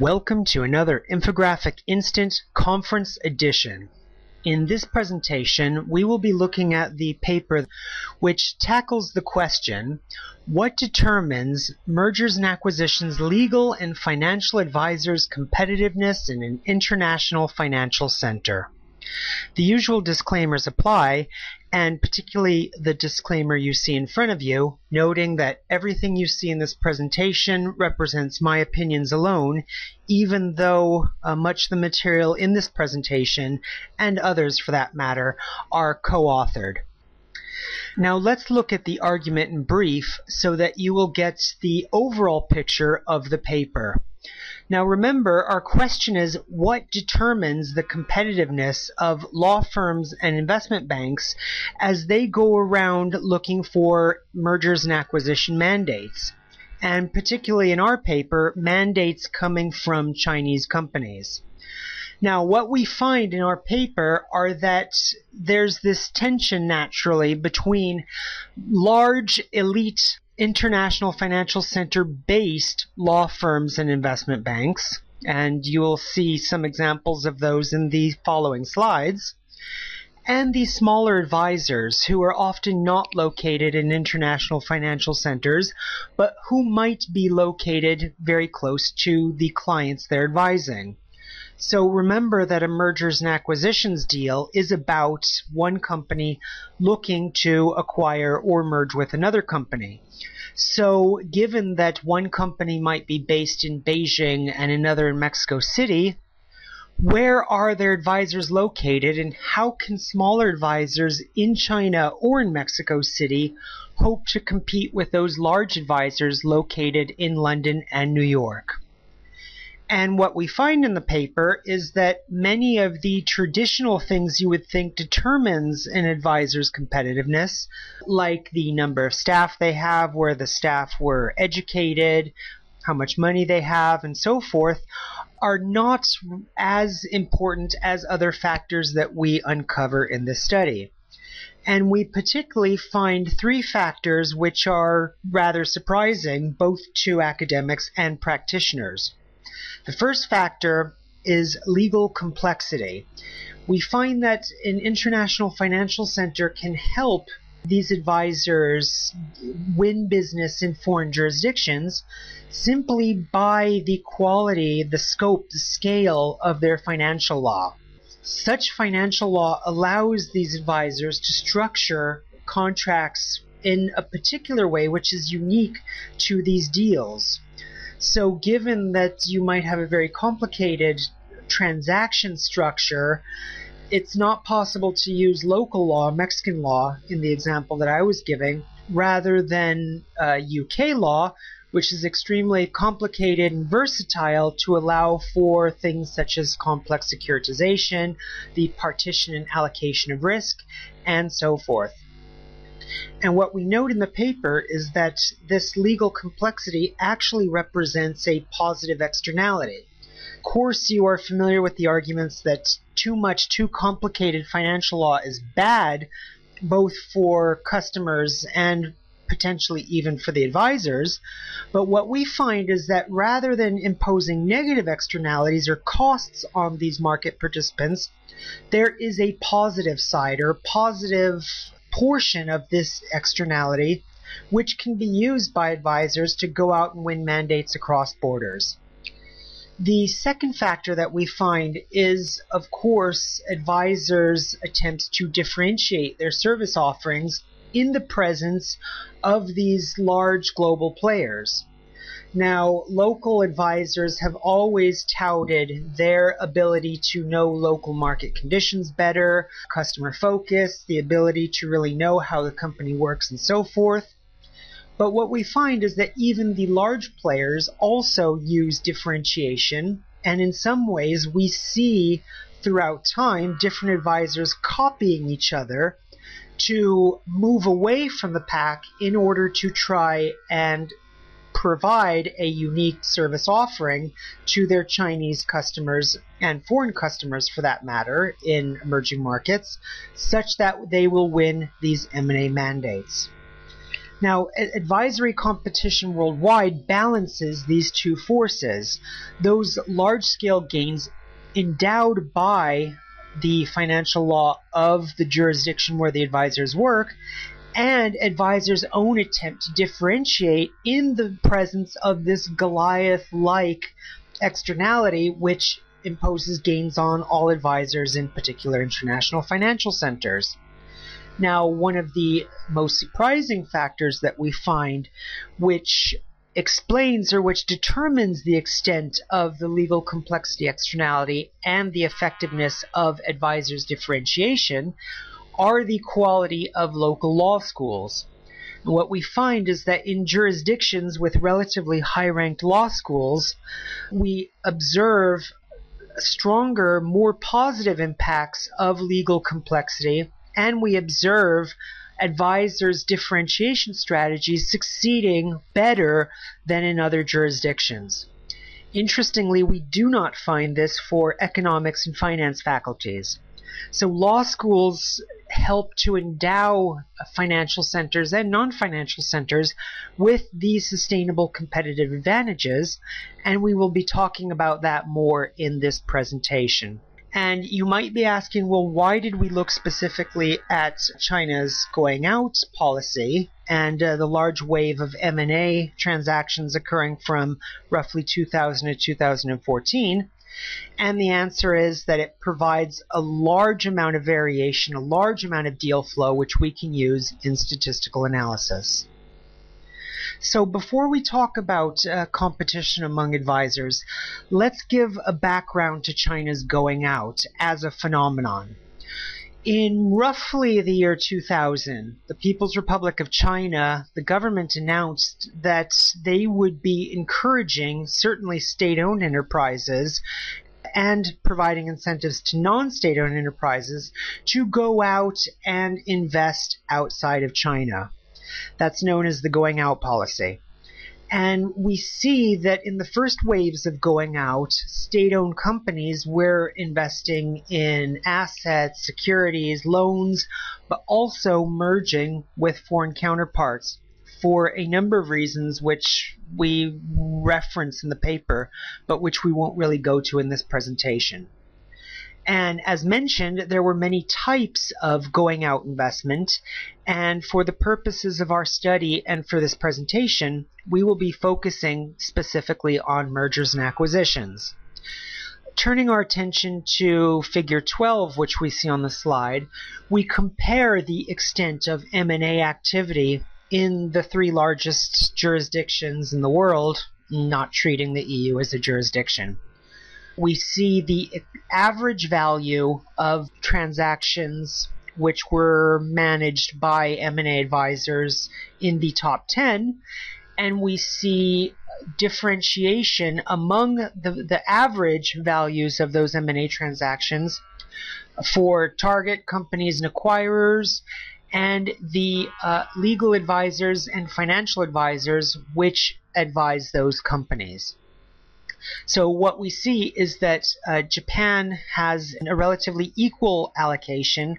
Welcome to another Infographic Instant Conference Edition. In this presentation, we will be looking at the paper which tackles the question, what determines mergers and acquisitions legal and financial advisors competitiveness in an international financial center? The usual disclaimers apply, and particularly the disclaimer you see in front of you, noting that everything you see in this presentation represents my opinions alone, even though uh, much of the material in this presentation, and others for that matter, are co-authored. Now let's look at the argument in brief so that you will get the overall picture of the paper. Now remember, our question is what determines the competitiveness of law firms and investment banks as they go around looking for mergers and acquisition mandates? And particularly in our paper, mandates coming from Chinese companies. Now, what we find in our paper are that there's this tension naturally between large elite international financial center based law firms and investment banks, and you will see some examples of those in the following slides. And the smaller advisors who are often not located in international financial centers, but who might be located very close to the clients they're advising. So remember that a mergers and acquisitions deal is about one company looking to acquire or merge with another company. So given that one company might be based in Beijing and another in Mexico City, where are their advisors located and how can smaller advisors in China or in Mexico City hope to compete with those large advisors located in London and New York? And what we find in the paper is that many of the traditional things you would think determines an advisor's competitiveness, like the number of staff they have, where the staff were educated, how much money they have, and so forth, are not as important as other factors that we uncover in this study. And we particularly find three factors which are rather surprising both to academics and practitioners. The first factor is legal complexity. We find that an international financial center can help these advisors win business in foreign jurisdictions simply by the quality, the scope, the scale of their financial law. Such financial law allows these advisors to structure contracts in a particular way which is unique to these deals. So given that you might have a very complicated transaction structure, it's not possible to use local law, Mexican law, in the example that I was giving, rather than uh, UK law, which is extremely complicated and versatile to allow for things such as complex securitization, the partition and allocation of risk, and so forth. And what we note in the paper is that this legal complexity actually represents a positive externality. Of course, you are familiar with the arguments that too much, too complicated financial law is bad, both for customers and potentially even for the advisors. But what we find is that rather than imposing negative externalities or costs on these market participants, there is a positive side or positive portion of this externality which can be used by advisors to go out and win mandates across borders. The second factor that we find is, of course, advisors' attempts to differentiate their service offerings in the presence of these large global players. Now, local advisors have always touted their ability to know local market conditions better, customer focus, the ability to really know how the company works, and so forth. But what we find is that even the large players also use differentiation, and in some ways we see throughout time different advisors copying each other to move away from the pack in order to try and provide a unique service offering to their Chinese customers and foreign customers for that matter in emerging markets such that they will win these M&A mandates. Now, advisory competition worldwide balances these two forces. Those large scale gains endowed by the financial law of the jurisdiction where the advisors work and advisors' own attempt to differentiate in the presence of this Goliath like externality, which imposes gains on all advisors, in particular international financial centers. Now, one of the most surprising factors that we find, which explains or which determines the extent of the legal complexity externality and the effectiveness of advisors' differentiation, are the quality of local law schools. And what we find is that in jurisdictions with relatively high ranked law schools, we observe stronger, more positive impacts of legal complexity and we observe advisors' differentiation strategies succeeding better than in other jurisdictions. Interestingly, we do not find this for economics and finance faculties. So law schools help to endow financial centers and non-financial centers with these sustainable competitive advantages, and we will be talking about that more in this presentation. And you might be asking, well, why did we look specifically at China's going out policy and uh, the large wave of M&A transactions occurring from roughly 2000 to 2014? And the answer is that it provides a large amount of variation, a large amount of deal flow, which we can use in statistical analysis. So before we talk about uh, competition among advisors, let's give a background to China's going out as a phenomenon. In roughly the year 2000, the People's Republic of China, the government announced that they would be encouraging certainly state-owned enterprises and providing incentives to non-state owned enterprises to go out and invest outside of China. That's known as the going out policy. And we see that in the first waves of going out, state owned companies were investing in assets, securities, loans, but also merging with foreign counterparts for a number of reasons which we reference in the paper, but which we won't really go to in this presentation. And as mentioned, there were many types of going out investment. And for the purposes of our study and for this presentation, we will be focusing specifically on mergers and acquisitions. Turning our attention to figure 12, which we see on the slide, we compare the extent of M&A activity in the three largest jurisdictions in the world, not treating the EU as a jurisdiction we see the average value of transactions which were managed by M&A advisors in the top 10 and we see differentiation among the, the average values of those M&A transactions for target companies and acquirers and the uh, legal advisors and financial advisors which advise those companies. So what we see is that uh, Japan has a relatively equal allocation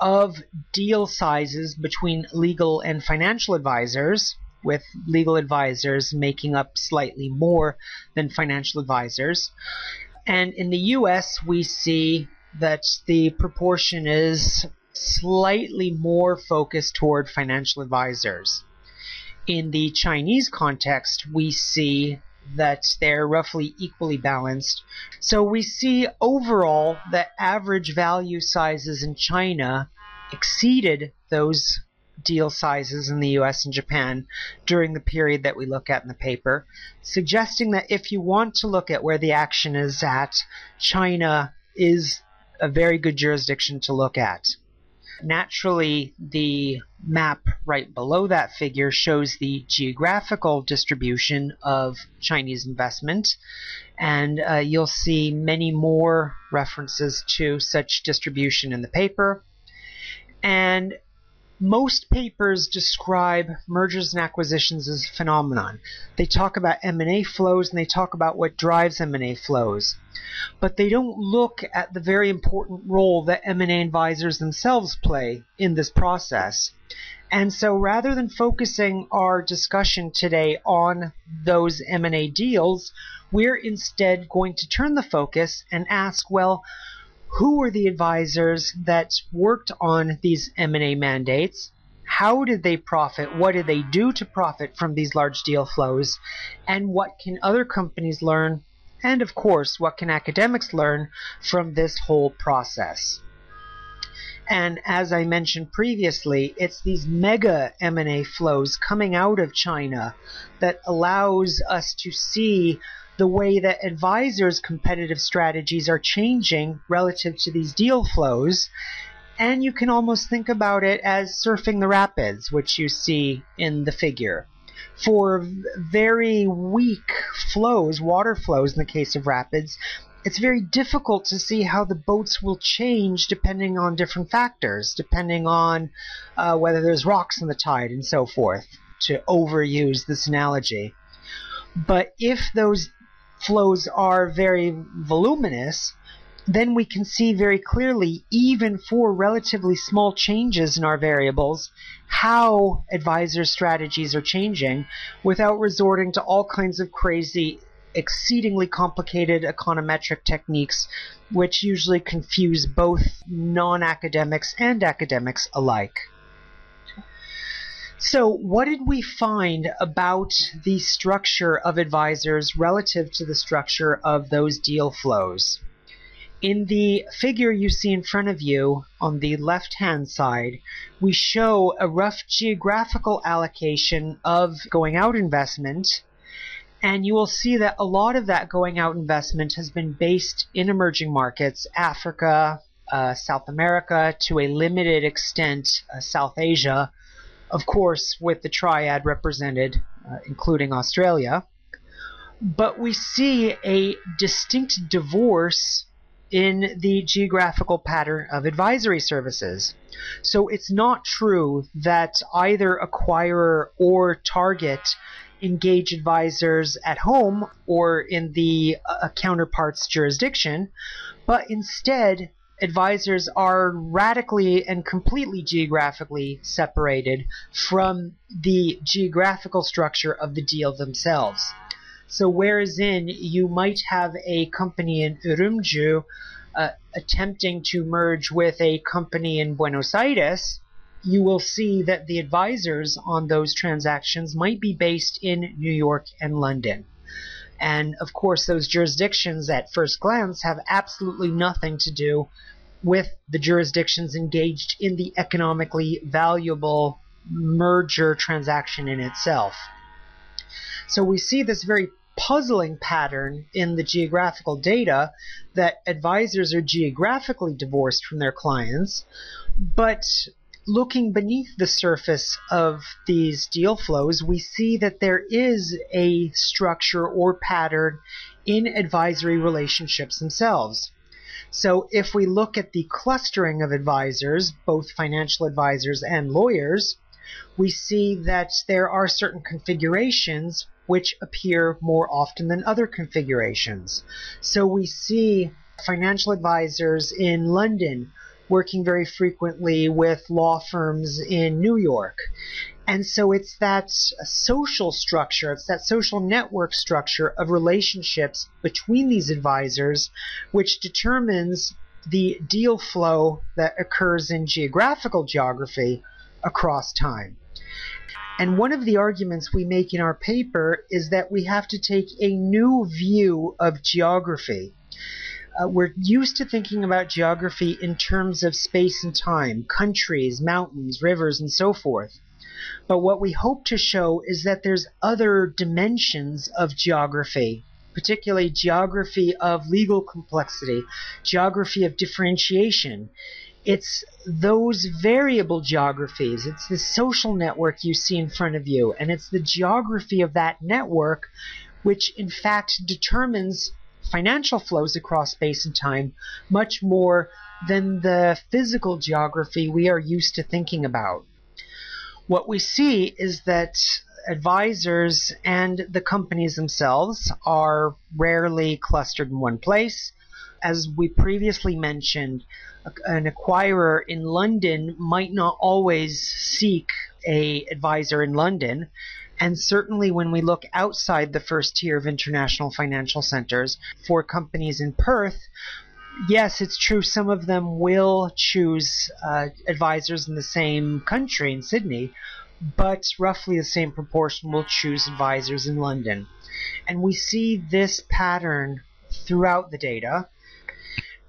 of deal sizes between legal and financial advisors, with legal advisors making up slightly more than financial advisors. And in the US, we see that the proportion is slightly more focused toward financial advisors. In the Chinese context, we see that they're roughly equally balanced. So we see overall that average value sizes in China exceeded those deal sizes in the US and Japan during the period that we look at in the paper, suggesting that if you want to look at where the action is at, China is a very good jurisdiction to look at. Naturally, the map right below that figure shows the geographical distribution of Chinese investment, and uh, you'll see many more references to such distribution in the paper. And most papers describe mergers and acquisitions as a phenomenon. They talk about M&A flows and they talk about what drives M&A flows. But they don't look at the very important role that M&A advisors themselves play in this process. And so rather than focusing our discussion today on those M&A deals, we're instead going to turn the focus and ask, well, who were the advisors that worked on these M&A mandates? How did they profit? What did they do to profit from these large deal flows? And what can other companies learn? And of course, what can academics learn from this whole process? And as I mentioned previously, it's these mega M&A flows coming out of China that allows us to see the way that advisors' competitive strategies are changing relative to these deal flows. And you can almost think about it as surfing the rapids, which you see in the figure. For very weak flows, water flows in the case of rapids, it's very difficult to see how the boats will change depending on different factors, depending on uh, whether there's rocks in the tide and so forth, to overuse this analogy. But if those flows are very voluminous, then we can see very clearly, even for relatively small changes in our variables, how advisor strategies are changing without resorting to all kinds of crazy, exceedingly complicated econometric techniques, which usually confuse both non academics and academics alike. So, what did we find about the structure of advisors relative to the structure of those deal flows? In the figure you see in front of you on the left hand side, we show a rough geographical allocation of going out investment. And you will see that a lot of that going out investment has been based in emerging markets, Africa, uh, South America, to a limited extent, uh, South Asia, of course, with the triad represented, uh, including Australia. But we see a distinct divorce in the geographical pattern of advisory services. So it's not true that either acquirer or target engage advisors at home or in the uh, counterpart's jurisdiction, but instead advisors are radically and completely geographically separated from the geographical structure of the deal themselves. So whereas in you might have a company in Urumqi uh, attempting to merge with a company in Buenos Aires, you will see that the advisors on those transactions might be based in New York and London. And of course, those jurisdictions at first glance have absolutely nothing to do with the jurisdictions engaged in the economically valuable merger transaction in itself. So we see this very puzzling pattern in the geographical data that advisors are geographically divorced from their clients, but looking beneath the surface of these deal flows, we see that there is a structure or pattern in advisory relationships themselves. So if we look at the clustering of advisors, both financial advisors and lawyers, we see that there are certain configurations which appear more often than other configurations. So we see financial advisors in London working very frequently with law firms in New York. And so it's that social structure, it's that social network structure of relationships between these advisors which determines the deal flow that occurs in geographical geography across time. And one of the arguments we make in our paper is that we have to take a new view of geography. Uh, we're used to thinking about geography in terms of space and time, countries, mountains, rivers, and so forth. But what we hope to show is that there's other dimensions of geography, particularly geography of legal complexity, geography of differentiation. It's those variable geographies. It's the social network you see in front of you, and it's the geography of that network which in fact determines financial flows across space and time much more than the physical geography we are used to thinking about. what we see is that advisors and the companies themselves are rarely clustered in one place. As we previously mentioned, an acquirer in London might not always seek a advisor in London. And certainly when we look outside the first tier of international financial centers for companies in Perth, yes, it's true some of them will choose uh, advisors in the same country, in Sydney, but roughly the same proportion will choose advisors in London. And we see this pattern throughout the data.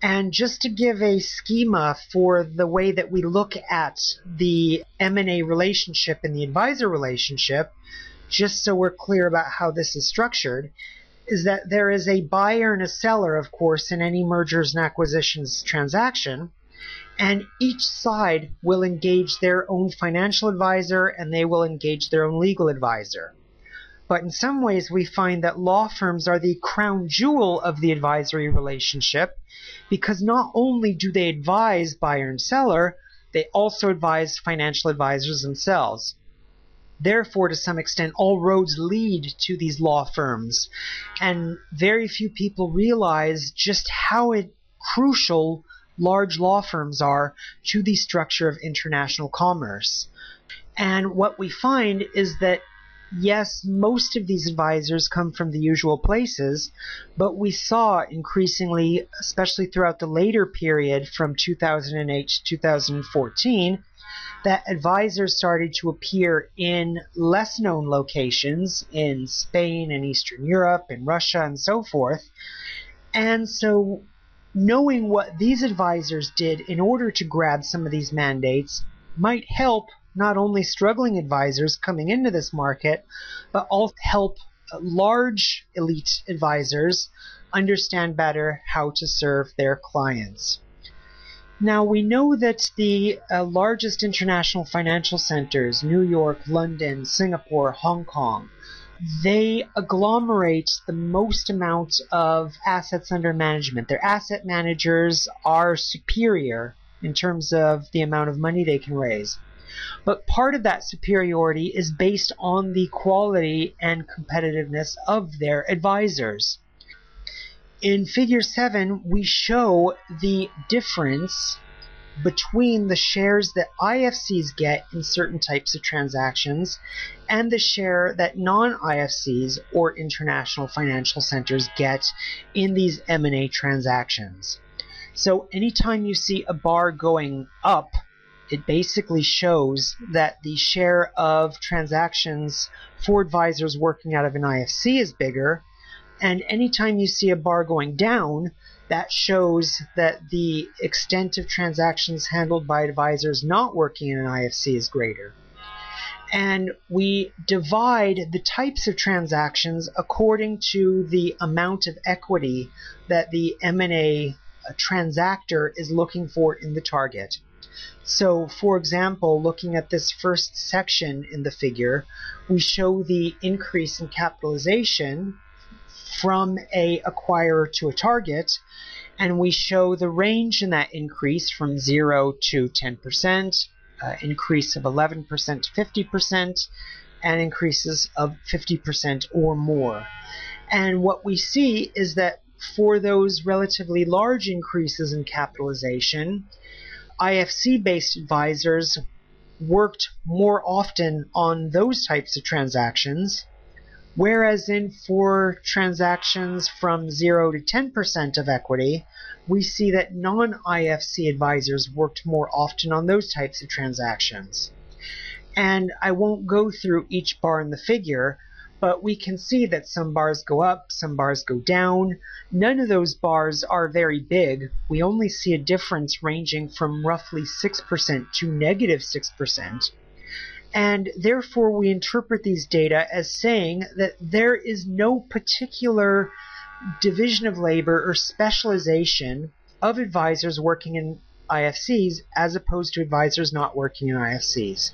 And just to give a schema for the way that we look at the M&A relationship and the advisor relationship, just so we're clear about how this is structured, is that there is a buyer and a seller, of course, in any mergers and acquisitions transaction, and each side will engage their own financial advisor and they will engage their own legal advisor. But in some ways, we find that law firms are the crown jewel of the advisory relationship because not only do they advise buyer and seller, they also advise financial advisors themselves. Therefore, to some extent, all roads lead to these law firms. And very few people realize just how it, crucial large law firms are to the structure of international commerce. And what we find is that yes, most of these advisors come from the usual places, but we saw increasingly, especially throughout the later period from 2008 to 2014, that advisors started to appear in less known locations in Spain and Eastern Europe and Russia and so forth. And so knowing what these advisors did in order to grab some of these mandates might help not only struggling advisors coming into this market, but also help large elite advisors understand better how to serve their clients. Now, we know that the uh, largest international financial centers, New York, London, Singapore, Hong Kong, they agglomerate the most amount of assets under management. Their asset managers are superior in terms of the amount of money they can raise. But part of that superiority is based on the quality and competitiveness of their advisors. In figure 7, we show the difference between the shares that IFCs get in certain types of transactions and the share that non-IFCs or international financial centers get in these M&A transactions. So anytime you see a bar going up, it basically shows that the share of transactions for advisors working out of an IFC is bigger and anytime you see a bar going down, that shows that the extent of transactions handled by advisors not working in an IFC is greater. And we divide the types of transactions according to the amount of equity that the M&A uh, transactor is looking for in the target. So, for example, looking at this first section in the figure, we show the increase in capitalization from a acquirer to a target, and we show the range in that increase from 0 to 10%, uh, increase of 11% to 50%, and increases of 50% or more. And what we see is that for those relatively large increases in capitalization, IFC based advisors worked more often on those types of transactions Whereas in for transactions from 0 to 10% of equity, we see that non-IFC advisors worked more often on those types of transactions. And I won't go through each bar in the figure, but we can see that some bars go up, some bars go down. None of those bars are very big. We only see a difference ranging from roughly 6% to negative 6%. And therefore, we interpret these data as saying that there is no particular division of labor or specialization of advisors working in IFCs as opposed to advisors not working in IFCs.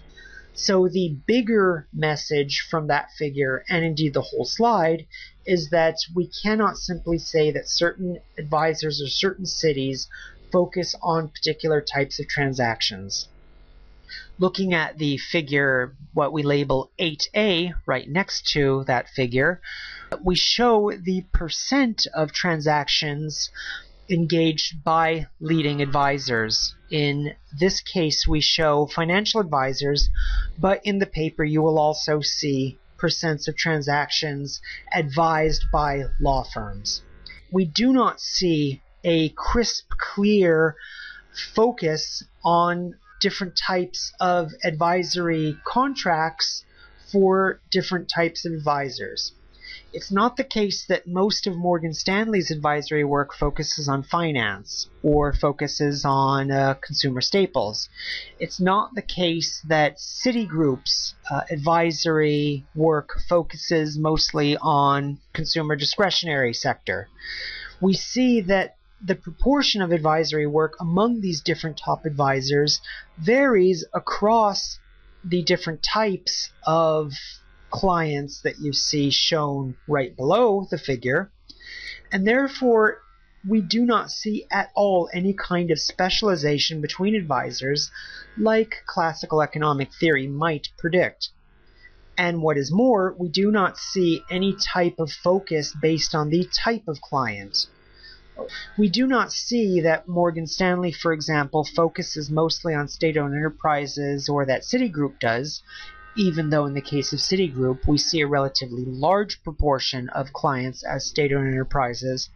So the bigger message from that figure, and indeed the whole slide, is that we cannot simply say that certain advisors or certain cities focus on particular types of transactions. Looking at the figure, what we label 8A, right next to that figure, we show the percent of transactions engaged by leading advisors. In this case, we show financial advisors, but in the paper you will also see percents of transactions advised by law firms. We do not see a crisp, clear focus on different types of advisory contracts for different types of advisors. It's not the case that most of Morgan Stanley's advisory work focuses on finance or focuses on uh, consumer staples. It's not the case that Citigroup's uh, advisory work focuses mostly on consumer discretionary sector. We see that the proportion of advisory work among these different top advisors varies across the different types of clients that you see shown right below the figure, and therefore we do not see at all any kind of specialization between advisors like classical economic theory might predict. And what is more, we do not see any type of focus based on the type of client. We do not see that Morgan Stanley, for example, focuses mostly on state owned enterprises or that Citigroup does, even though in the case of Citigroup, we see a relatively large proportion of clients as state-owned enterprises,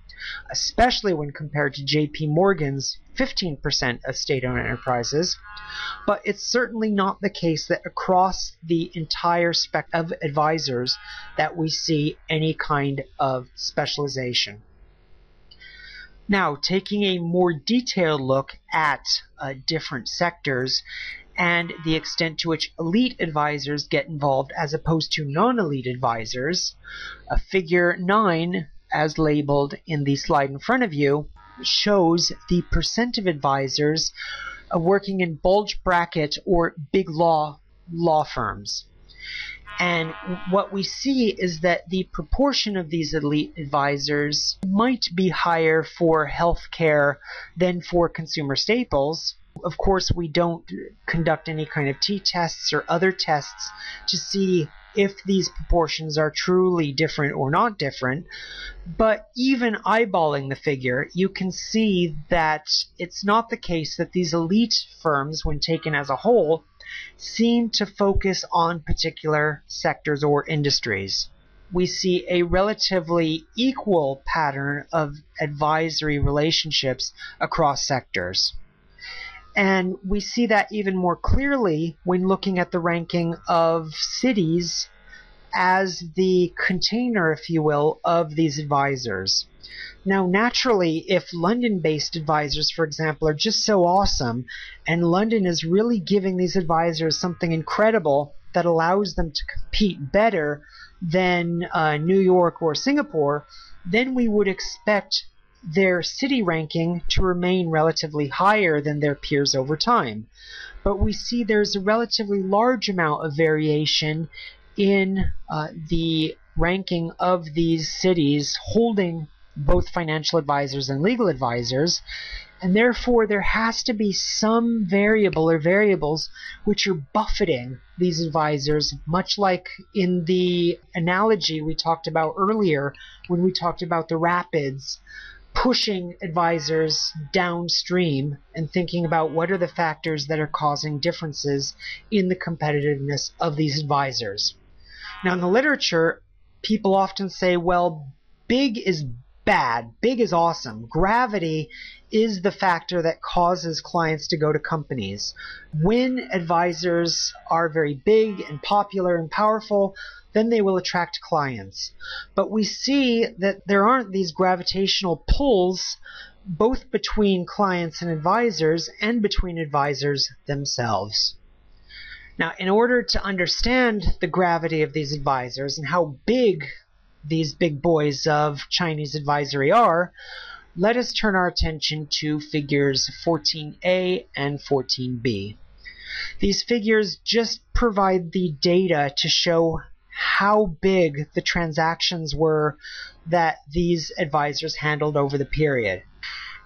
especially when compared to JP Morgan's 15% of state-owned enterprises. But it's certainly not the case that across the entire spectrum of advisors that we see any kind of specialization. Now, taking a more detailed look at uh, different sectors, and the extent to which elite advisors get involved as opposed to non elite advisors. A figure 9, as labeled in the slide in front of you, shows the percent of advisors uh, working in bulge bracket or big law law firms. And what we see is that the proportion of these elite advisors might be higher for healthcare than for consumer staples, of course, we don't conduct any kind of t-tests or other tests to see if these proportions are truly different or not different. But even eyeballing the figure, you can see that it's not the case that these elite firms, when taken as a whole, seem to focus on particular sectors or industries. We see a relatively equal pattern of advisory relationships across sectors. And we see that even more clearly when looking at the ranking of cities as the container, if you will, of these advisors. Now, naturally, if London based advisors, for example, are just so awesome, and London is really giving these advisors something incredible that allows them to compete better than uh, New York or Singapore, then we would expect their city ranking to remain relatively higher than their peers over time. But we see there's a relatively large amount of variation in uh, the ranking of these cities holding both financial advisors and legal advisors, and therefore there has to be some variable or variables which are buffeting these advisors, much like in the analogy we talked about earlier when we talked about the rapids pushing advisors downstream and thinking about what are the factors that are causing differences in the competitiveness of these advisors. Now, in the literature, people often say, well, big is bad, big is awesome. Gravity is the factor that causes clients to go to companies. When advisors are very big and popular and powerful, then they will attract clients. But we see that there aren't these gravitational pulls both between clients and advisors and between advisors themselves. Now, in order to understand the gravity of these advisors and how big these big boys of Chinese advisory are, let us turn our attention to figures 14a and 14b. These figures just provide the data to show how big the transactions were that these advisors handled over the period.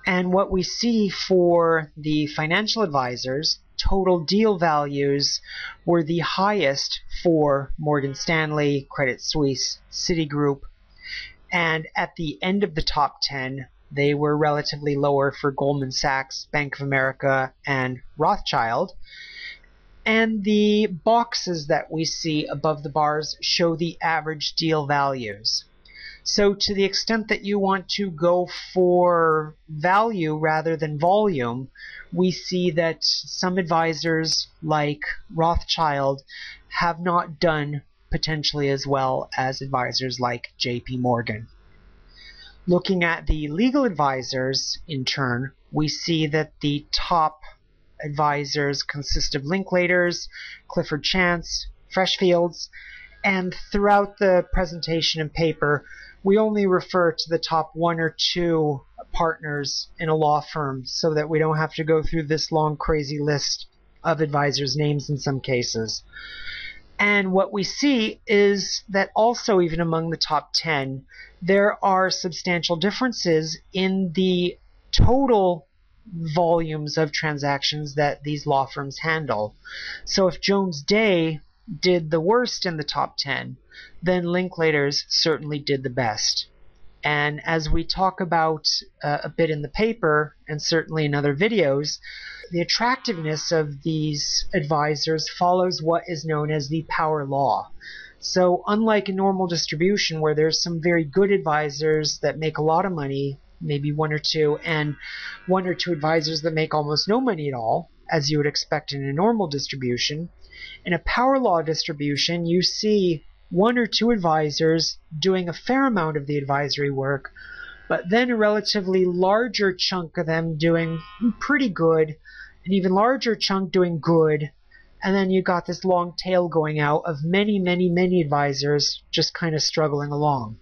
And what we see for the financial advisors total deal values were the highest for Morgan Stanley, Credit Suisse, Citigroup, and at the end of the top 10, they were relatively lower for Goldman Sachs, Bank of America, and Rothschild. And the boxes that we see above the bars show the average deal values. So to the extent that you want to go for value rather than volume, we see that some advisors like Rothschild have not done potentially as well as advisors like JP Morgan. Looking at the legal advisors, in turn, we see that the top advisors consist of Linklaters, Clifford Chance, Freshfields, and throughout the presentation and paper, we only refer to the top one or two partners in a law firm so that we don't have to go through this long, crazy list of advisors' names in some cases. And what we see is that also, even among the top 10, there are substantial differences in the total volumes of transactions that these law firms handle. So if Jones Day did the worst in the top 10, then Linklaters certainly did the best. And as we talk about uh, a bit in the paper, and certainly in other videos, the attractiveness of these advisors follows what is known as the power law. So, unlike a normal distribution where there's some very good advisors that make a lot of money, maybe one or two, and one or two advisors that make almost no money at all, as you would expect in a normal distribution, in a power law distribution, you see one or two advisors doing a fair amount of the advisory work, but then a relatively larger chunk of them doing pretty good, an even larger chunk doing good, and then you got this long tail going out of many, many, many advisors just kind of struggling along.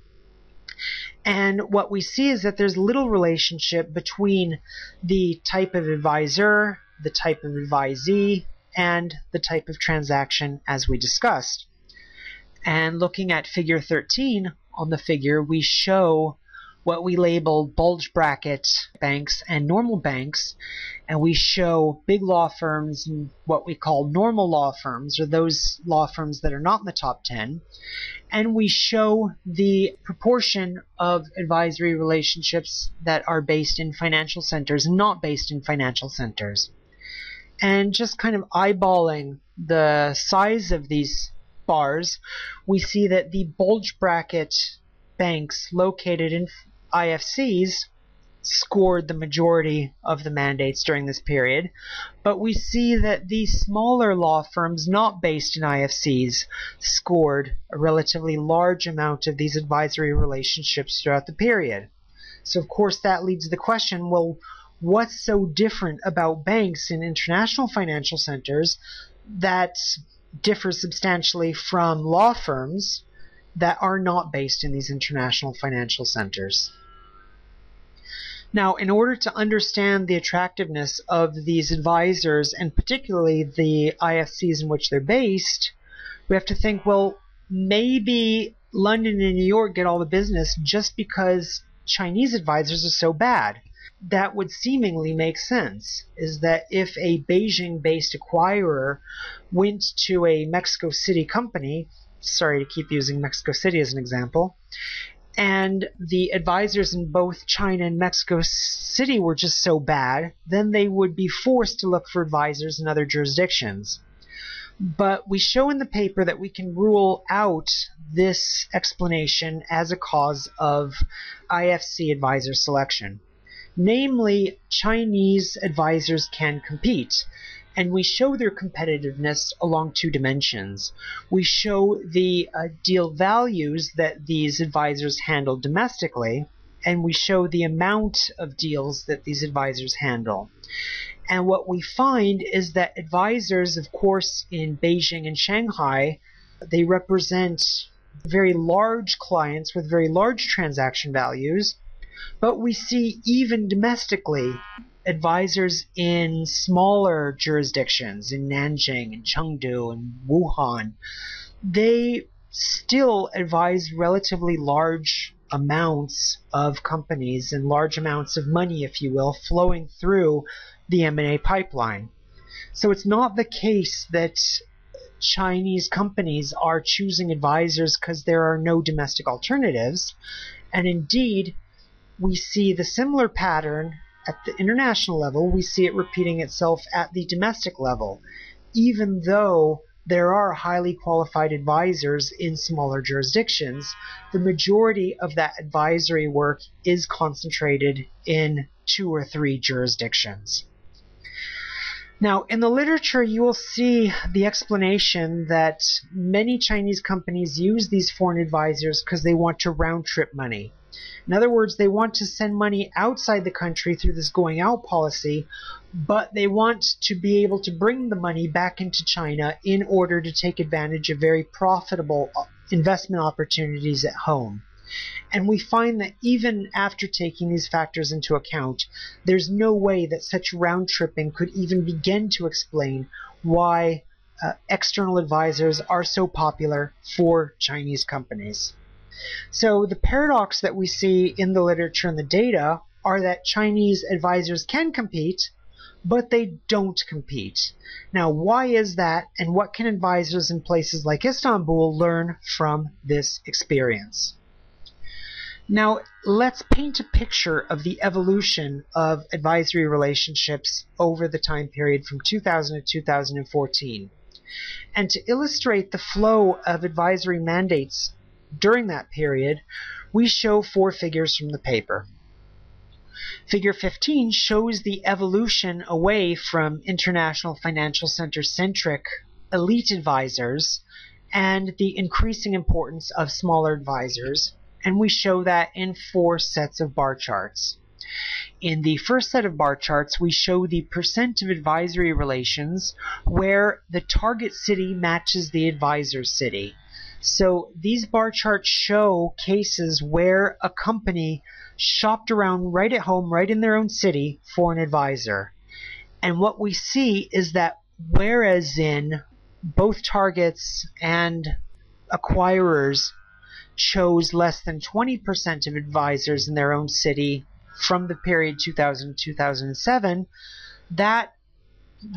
And what we see is that there's little relationship between the type of advisor, the type of advisee, and the type of transaction as we discussed. And looking at figure 13 on the figure, we show what we label bulge bracket banks and normal banks, and we show big law firms and what we call normal law firms, or those law firms that are not in the top 10, and we show the proportion of advisory relationships that are based in financial centers and not based in financial centers. And just kind of eyeballing the size of these bars, we see that the bulge bracket banks located in IFCs scored the majority of the mandates during this period, but we see that the smaller law firms not based in IFCs scored a relatively large amount of these advisory relationships throughout the period. So, of course, that leads to the question well, what's so different about banks in international financial centers that differs substantially from law firms that are not based in these international financial centers? Now, in order to understand the attractiveness of these advisors, and particularly the IFCs in which they're based, we have to think, well, maybe London and New York get all the business just because Chinese advisors are so bad. That would seemingly make sense, is that if a Beijing based acquirer went to a Mexico City company, sorry to keep using Mexico City as an example, and the advisors in both China and Mexico City were just so bad, then they would be forced to look for advisors in other jurisdictions. But we show in the paper that we can rule out this explanation as a cause of IFC advisor selection. Namely, Chinese advisors can compete and we show their competitiveness along two dimensions. We show the uh, deal values that these advisors handle domestically, and we show the amount of deals that these advisors handle. And what we find is that advisors, of course, in Beijing and Shanghai, they represent very large clients with very large transaction values, but we see even domestically advisors in smaller jurisdictions, in Nanjing and Chengdu and Wuhan, they still advise relatively large amounts of companies and large amounts of money, if you will, flowing through the M&A pipeline. So it's not the case that Chinese companies are choosing advisors because there are no domestic alternatives. And indeed, we see the similar pattern at the international level, we see it repeating itself at the domestic level, even though there are highly qualified advisors in smaller jurisdictions, the majority of that advisory work is concentrated in two or three jurisdictions. Now, in the literature, you will see the explanation that many Chinese companies use these foreign advisors because they want to round trip money. In other words, they want to send money outside the country through this going out policy, but they want to be able to bring the money back into China in order to take advantage of very profitable uh, investment opportunities at home. And we find that even after taking these factors into account, there's no way that such round tripping could even begin to explain why uh, external advisors are so popular for Chinese companies. So the paradox that we see in the literature and the data are that Chinese advisors can compete, but they don't compete. Now, why is that, and what can advisors in places like Istanbul learn from this experience? Now, let's paint a picture of the evolution of advisory relationships over the time period from 2000 to 2014. And to illustrate the flow of advisory mandates during that period, we show four figures from the paper. Figure 15 shows the evolution away from international financial center centric elite advisors and the increasing importance of smaller advisors, and we show that in four sets of bar charts. In the first set of bar charts, we show the percent of advisory relations where the target city matches the advisor city. So these bar charts show cases where a company shopped around right at home, right in their own city for an advisor. And what we see is that whereas in both targets and acquirers chose less than 20% of advisors in their own city from the period 2000 2007, that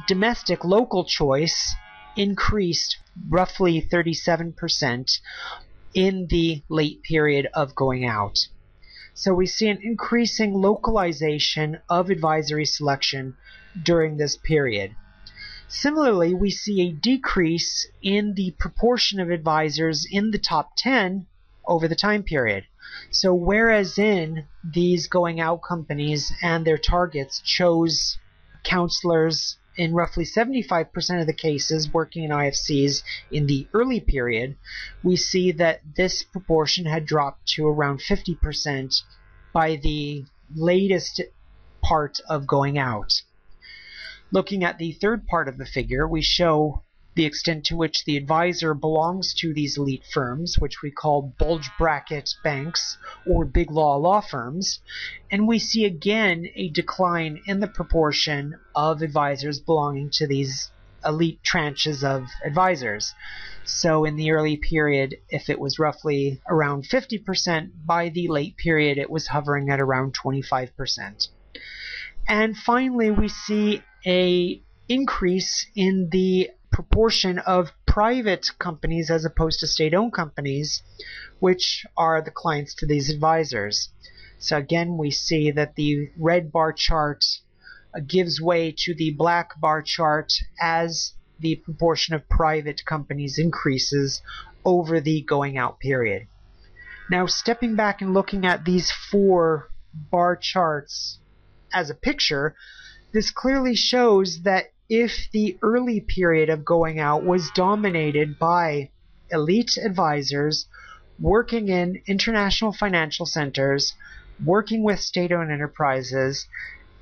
domestic local choice increased roughly 37% in the late period of going out. So we see an increasing localization of advisory selection during this period. Similarly, we see a decrease in the proportion of advisors in the top 10 over the time period. So whereas in these going out companies and their targets chose counselors in roughly 75% of the cases working in IFCs in the early period, we see that this proportion had dropped to around 50% by the latest part of going out. Looking at the third part of the figure, we show the extent to which the advisor belongs to these elite firms, which we call bulge bracket banks or big law law firms, and we see again a decline in the proportion of advisors belonging to these elite tranches of advisors. So in the early period, if it was roughly around 50%, by the late period it was hovering at around 25%. And finally, we see a increase in the proportion of private companies as opposed to state owned companies, which are the clients to these advisors. So again, we see that the red bar chart uh, gives way to the black bar chart as the proportion of private companies increases over the going out period. Now, stepping back and looking at these four bar charts as a picture, this clearly shows that if the early period of going out was dominated by elite advisors working in international financial centers, working with state owned enterprises,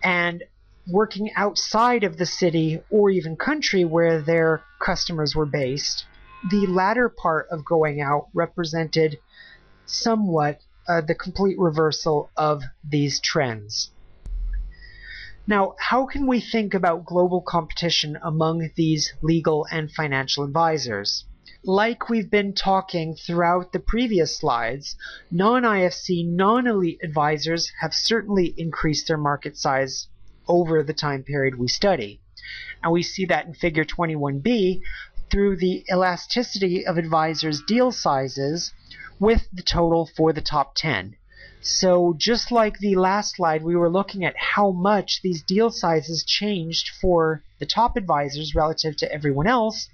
and working outside of the city or even country where their customers were based, the latter part of going out represented somewhat uh, the complete reversal of these trends. Now, how can we think about global competition among these legal and financial advisors? Like we've been talking throughout the previous slides, non-IFC, non-elite advisors have certainly increased their market size over the time period we study. And we see that in figure 21b through the elasticity of advisors' deal sizes with the total for the top 10. So just like the last slide, we were looking at how much these deal sizes changed for the top advisors relative to everyone else,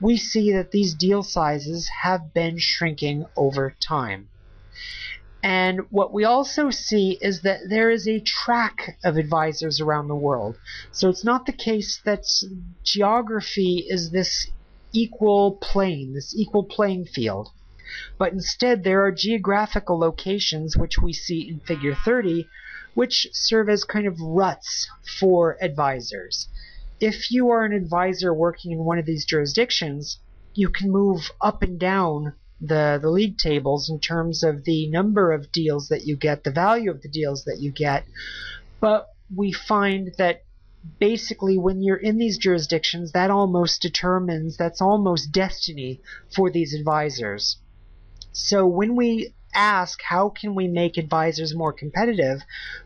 we see that these deal sizes have been shrinking over time. And what we also see is that there is a track of advisors around the world. So it's not the case that geography is this equal plane, this equal playing field but instead there are geographical locations which we see in figure 30 which serve as kind of ruts for advisors. If you are an advisor working in one of these jurisdictions, you can move up and down the, the league tables in terms of the number of deals that you get, the value of the deals that you get. But we find that basically when you're in these jurisdictions, that almost determines, that's almost destiny for these advisors. So when we ask how can we make advisors more competitive,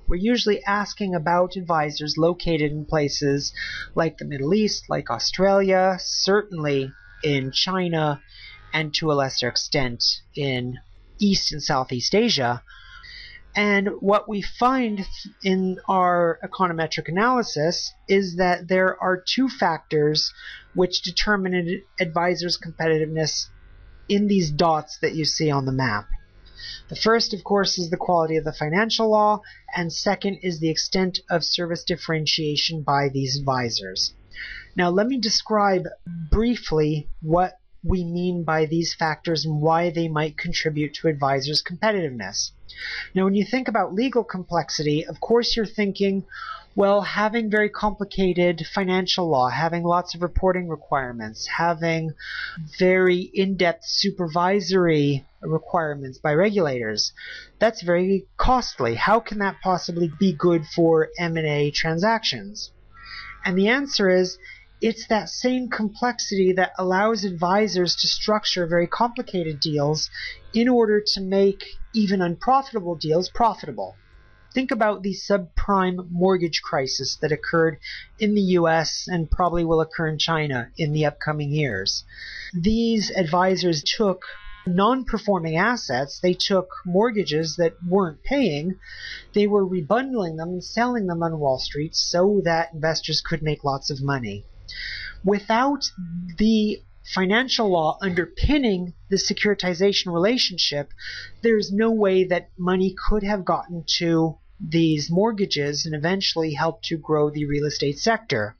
we're usually asking about advisors located in places like the Middle East, like Australia, certainly in China, and to a lesser extent in East and Southeast Asia. And what we find in our econometric analysis is that there are two factors which determine an advisor's competitiveness in these dots that you see on the map. The first, of course, is the quality of the financial law, and second is the extent of service differentiation by these advisors. Now, let me describe briefly what we mean by these factors and why they might contribute to advisors' competitiveness. Now, when you think about legal complexity, of course, you're thinking, well, having very complicated financial law, having lots of reporting requirements, having very in-depth supervisory requirements by regulators, that's very costly. How can that possibly be good for M&A transactions? And the answer is it's that same complexity that allows advisors to structure very complicated deals in order to make even unprofitable deals profitable. Think about the subprime mortgage crisis that occurred in the US and probably will occur in China in the upcoming years. These advisors took non-performing assets, they took mortgages that weren't paying, they were rebundling them and selling them on Wall Street so that investors could make lots of money. Without the financial law underpinning the securitization relationship, there's no way that money could have gotten to these mortgages and eventually help to grow the real estate sector.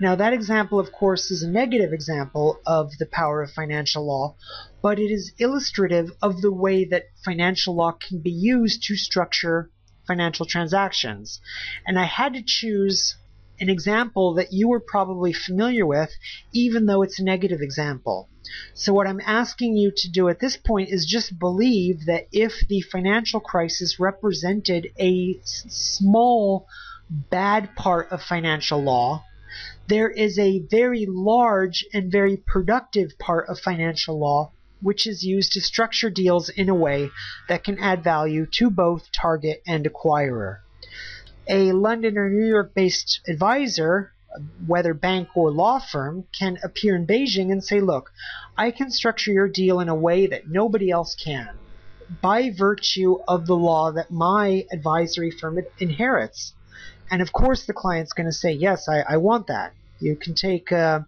Now, that example, of course, is a negative example of the power of financial law, but it is illustrative of the way that financial law can be used to structure financial transactions. And I had to choose an example that you were probably familiar with, even though it's a negative example. So what I'm asking you to do at this point is just believe that if the financial crisis represented a small bad part of financial law, there is a very large and very productive part of financial law which is used to structure deals in a way that can add value to both target and acquirer. A London or New York based advisor whether bank or law firm, can appear in Beijing and say, look, I can structure your deal in a way that nobody else can by virtue of the law that my advisory firm inherits. And of course, the client's going to say, yes, I, I, want that. You can take a,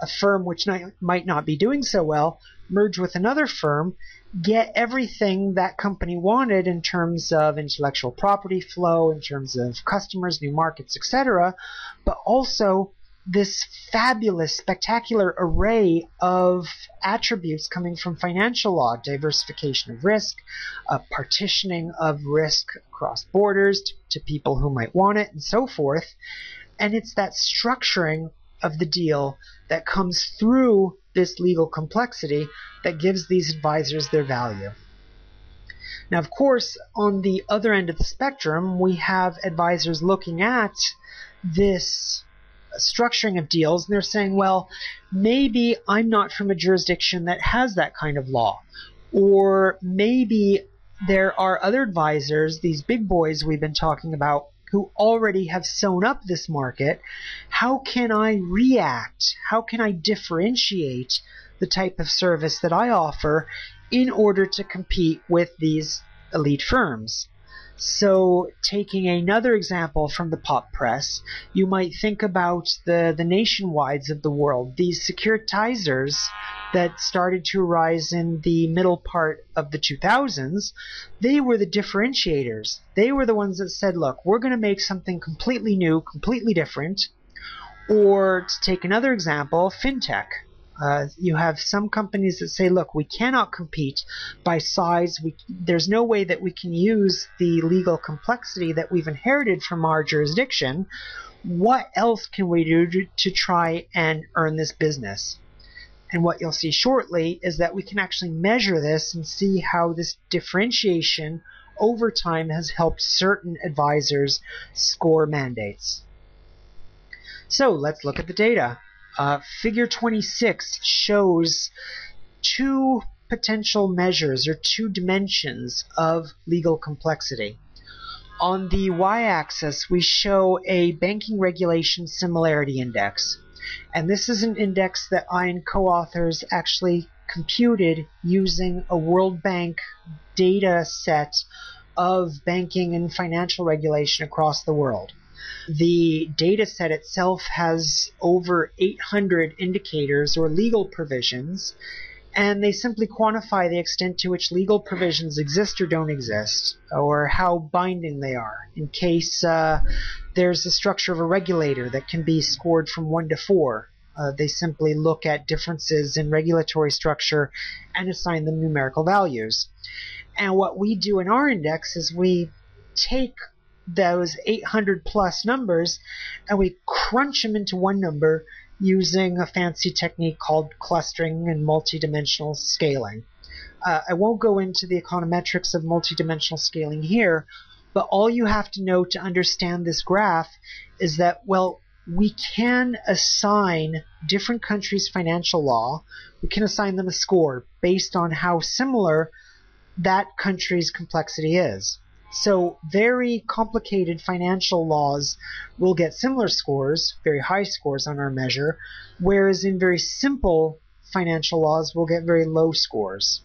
a firm which not, might not be doing so well, merge with another firm, get everything that company wanted in terms of intellectual property flow, in terms of customers, new markets, etc., but also this fabulous, spectacular array of attributes coming from financial law, diversification of risk, uh, partitioning of risk across borders to, to people who might want it, and so forth. And it's that structuring of the deal that comes through this legal complexity that gives these advisors their value. Now, of course, on the other end of the spectrum, we have advisors looking at this structuring of deals and they're saying, well, maybe I'm not from a jurisdiction that has that kind of law. Or maybe there are other advisors, these big boys we've been talking about, who already have sewn up this market, how can I react? How can I differentiate the type of service that I offer in order to compete with these elite firms? So, taking another example from the pop press, you might think about the, the nationwides of the world, these securitizers that started to arise in the middle part of the 2000s. They were the differentiators. They were the ones that said, look, we're going to make something completely new, completely different. Or to take another example, fintech. Uh, you have some companies that say, look, we cannot compete by size. We, there's no way that we can use the legal complexity that we've inherited from our jurisdiction. What else can we do to, to try and earn this business? And what you'll see shortly is that we can actually measure this and see how this differentiation over time has helped certain advisors score mandates. So let's look at the data. Uh, figure 26 shows two potential measures or two dimensions of legal complexity. On the y-axis, we show a banking regulation similarity index. And this is an index that I and co-authors actually computed using a World Bank data set of banking and financial regulation across the world. The data set itself has over 800 indicators or legal provisions, and they simply quantify the extent to which legal provisions exist or don't exist, or how binding they are. In case uh, there's a structure of a regulator that can be scored from 1 to 4, uh, they simply look at differences in regulatory structure and assign them numerical values. And what we do in our index is we take those 800 plus numbers and we crunch them into one number using a fancy technique called clustering and multidimensional scaling. Uh, I won't go into the econometrics of multidimensional scaling here, but all you have to know to understand this graph is that, well, we can assign different countries' financial law, we can assign them a score based on how similar that country's complexity is. So very complicated financial laws will get similar scores, very high scores on our measure, whereas in very simple financial laws we'll get very low scores.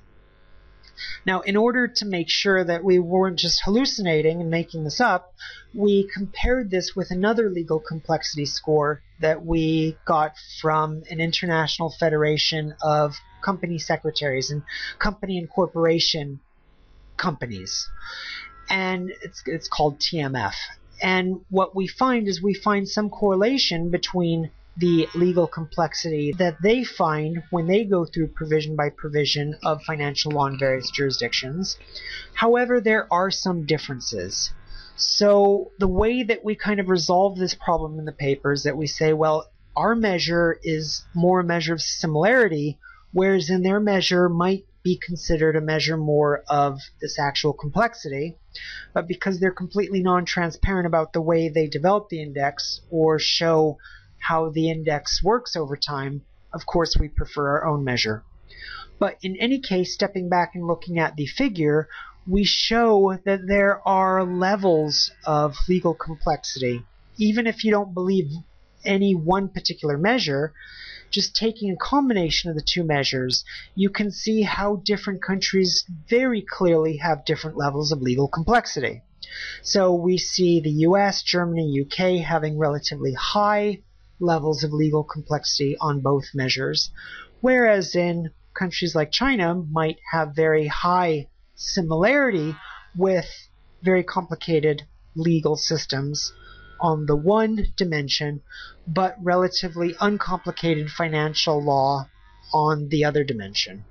Now, in order to make sure that we weren't just hallucinating and making this up, we compared this with another legal complexity score that we got from an international federation of company secretaries and company and corporation companies and it's it's called TMF. And what we find is we find some correlation between the legal complexity that they find when they go through provision by provision of financial law in various jurisdictions. However, there are some differences. So the way that we kind of resolve this problem in the paper is that we say, well, our measure is more a measure of similarity, whereas in their measure might be considered a measure more of this actual complexity. But because they're completely non-transparent about the way they develop the index or show how the index works over time, of course we prefer our own measure. But in any case, stepping back and looking at the figure, we show that there are levels of legal complexity. Even if you don't believe any one particular measure, just taking a combination of the two measures, you can see how different countries very clearly have different levels of legal complexity. So we see the US, Germany, UK having relatively high levels of legal complexity on both measures, whereas in countries like China might have very high similarity with very complicated legal systems on the one dimension, but relatively uncomplicated financial law on the other dimension.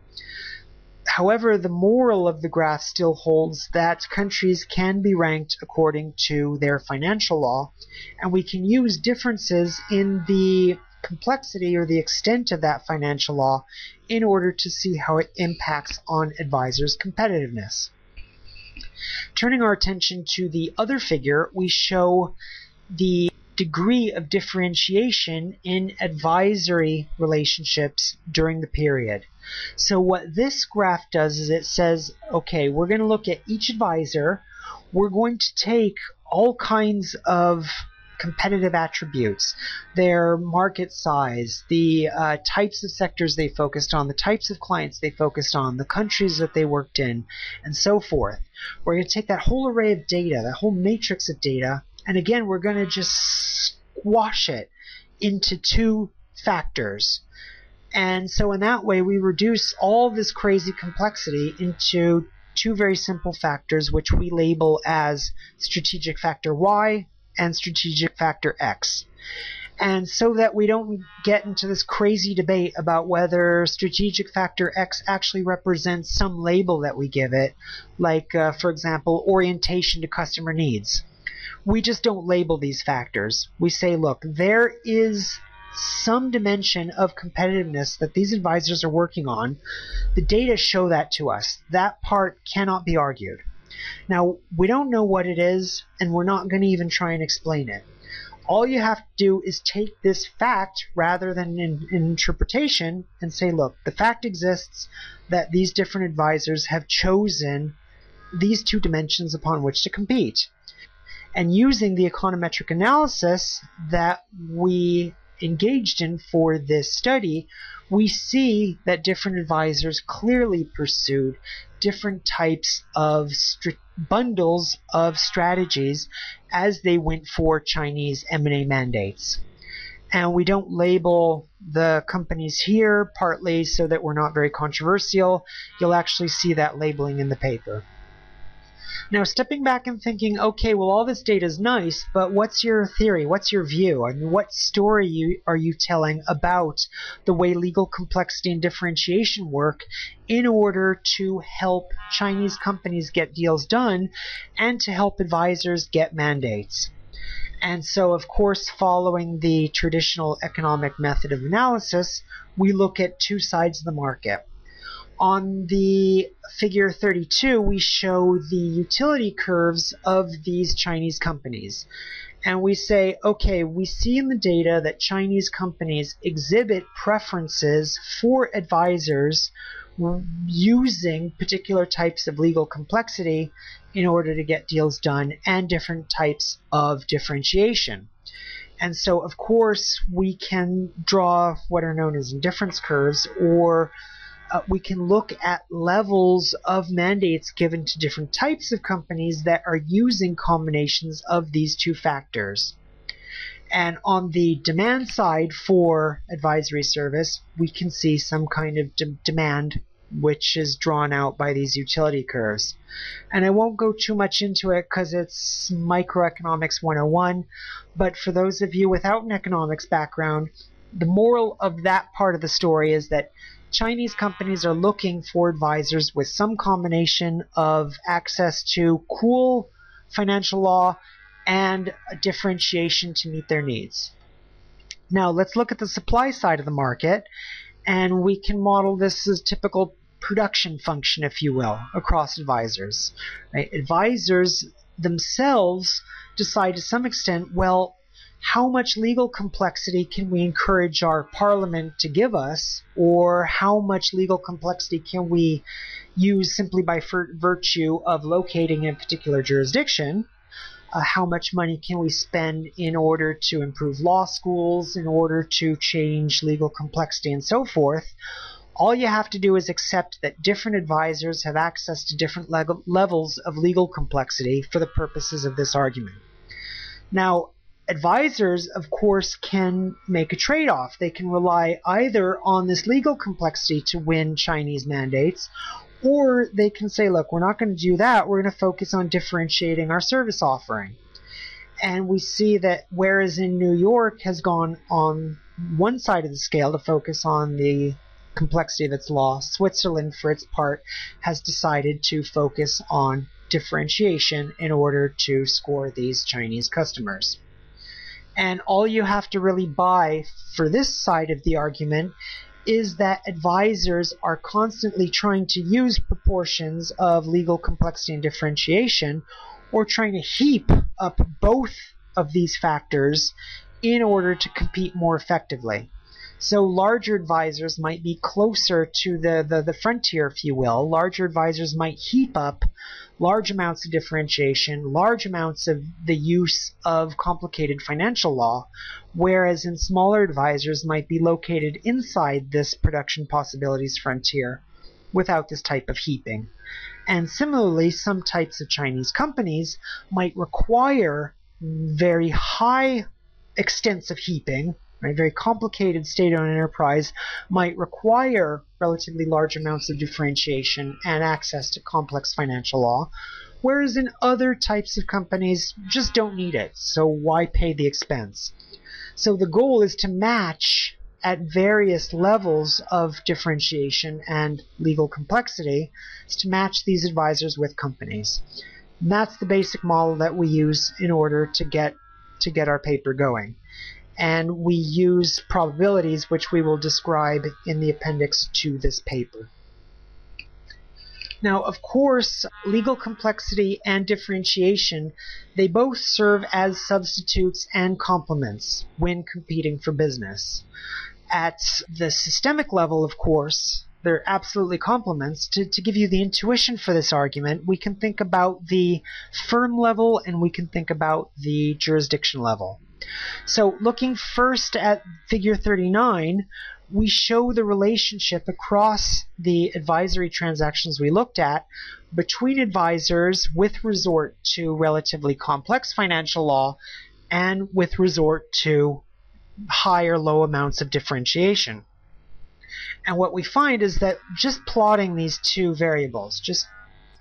However, the moral of the graph still holds that countries can be ranked according to their financial law, and we can use differences in the complexity or the extent of that financial law in order to see how it impacts on advisors' competitiveness. Turning our attention to the other figure, we show the degree of differentiation in advisory relationships during the period. So what this graph does is it says, okay, we're going to look at each advisor. We're going to take all kinds of competitive attributes, their market size, the uh, types of sectors they focused on, the types of clients they focused on, the countries that they worked in, and so forth. We're going to take that whole array of data, that whole matrix of data, and again, we're going to just squash it into two factors. And so in that way, we reduce all this crazy complexity into two very simple factors, which we label as strategic factor Y and strategic factor X. And so that we don't get into this crazy debate about whether strategic factor X actually represents some label that we give it, like, uh, for example, orientation to customer needs. We just don't label these factors. We say, look, there is some dimension of competitiveness that these advisors are working on. The data show that to us. That part cannot be argued. Now, we don't know what it is, and we're not going to even try and explain it. All you have to do is take this fact rather than an, interpretation and say, look, the fact exists that these different advisors have chosen these two dimensions upon which to compete. And using the econometric analysis that we engaged in for this study, we see that different advisors clearly pursued different types of bundles of strategies as they went for Chinese M&A mandates. And we don't label the companies here partly so that we're not very controversial. You'll actually see that labeling in the paper. Now, stepping back and thinking, okay, well, all this data is nice, but what's your theory? What's your view? I mean, what story you, are you telling about the way legal complexity and differentiation work in order to help Chinese companies get deals done and to help advisors get mandates? And so, of course, following the traditional economic method of analysis, we look at two sides of the market on the figure 32, we show the utility curves of these Chinese companies. And we say, okay, we see in the data that Chinese companies exhibit preferences for advisors using particular types of legal complexity in order to get deals done and different types of differentiation. And so, of course, we can draw what are known as indifference curves or uh, we can look at levels of mandates given to different types of companies that are using combinations of these two factors. And on the demand side for advisory service, we can see some kind of de- demand which is drawn out by these utility curves. And I won't go too much into it because it's microeconomics 101, but for those of you without an economics background, the moral of that part of the story is that Chinese companies are looking for advisors with some combination of access to cool financial law and differentiation to meet their needs. Now let's look at the supply side of the market and we can model this as a typical production function, if you will, across advisors. Right? Advisors themselves decide to some extent, well, how much legal complexity can we encourage our parliament to give us, or how much legal complexity can we use simply by virtue of locating in a particular jurisdiction? Uh, how much money can we spend in order to improve law schools, in order to change legal complexity, and so forth? All you have to do is accept that different advisors have access to different le- levels of legal complexity for the purposes of this argument. Now, advisors, of course, can make a trade off. They can rely either on this legal complexity to win Chinese mandates, or they can say, look, we're not going to do that. We're going to focus on differentiating our service offering. And we see that whereas in New York has gone on one side of the scale to focus on the complexity of its law, Switzerland, for its part, has decided to focus on differentiation in order to score these Chinese customers. And all you have to really buy for this side of the argument is that advisors are constantly trying to use proportions of legal complexity and differentiation or trying to heap up both of these factors in order to compete more effectively. So larger advisors might be closer to the, the, the frontier, if you will. Larger advisors might heap up large amounts of differentiation, large amounts of the use of complicated financial law, whereas in smaller advisors might be located inside this production possibilities frontier without this type of heaping. And similarly, some types of Chinese companies might require very high extensive heaping, right? Very complicated state-owned enterprise might require relatively large amounts of differentiation and access to complex financial law, whereas in other types of companies just don't need it. So why pay the expense? So the goal is to match at various levels of differentiation and legal complexity is to match these advisors with companies. And that's the basic model that we use in order to get to get our paper going. And we use probabilities which we will describe in the appendix to this paper. Now, of course, legal complexity and differentiation, they both serve as substitutes and complements when competing for business. At the systemic level, of course, they're absolutely complements. To, to give you the intuition for this argument, we can think about the firm level and we can think about the jurisdiction level. So looking first at figure 39, we show the relationship across the advisory transactions we looked at between advisors with resort to relatively complex financial law and with resort to high or low amounts of differentiation. And what we find is that just plotting these two variables, just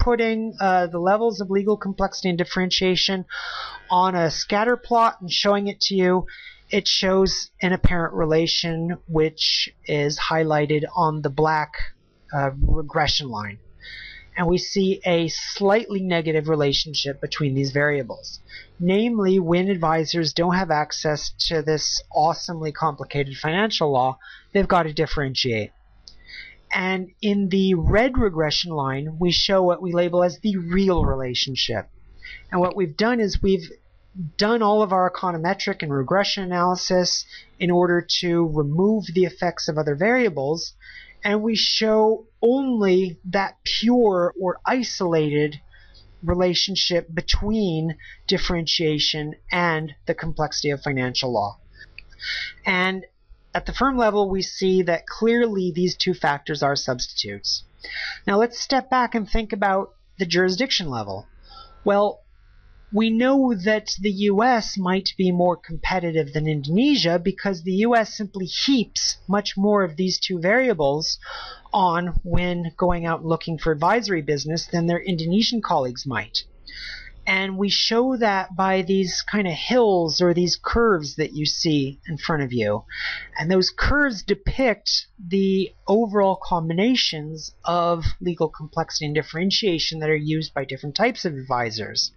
putting uh, the levels of legal complexity and differentiation on a scatter plot and showing it to you, it shows an apparent relation which is highlighted on the black uh, regression line and we see a slightly negative relationship between these variables. Namely, when advisors don't have access to this awesomely complicated financial law, they've got to differentiate. And in the red regression line, we show what we label as the real relationship. And what we've done is we've done all of our econometric and regression analysis in order to remove the effects of other variables and we show only that pure or isolated relationship between differentiation and the complexity of financial law. And at the firm level, we see that clearly these two factors are substitutes. Now let's step back and think about the jurisdiction level. Well, we know that the US might be more competitive than Indonesia because the US simply heaps much more of these two variables on when going out looking for advisory business than their Indonesian colleagues might. And we show that by these kind of hills or these curves that you see in front of you. And those curves depict the overall combinations of legal complexity and differentiation that are used by different types of advisors.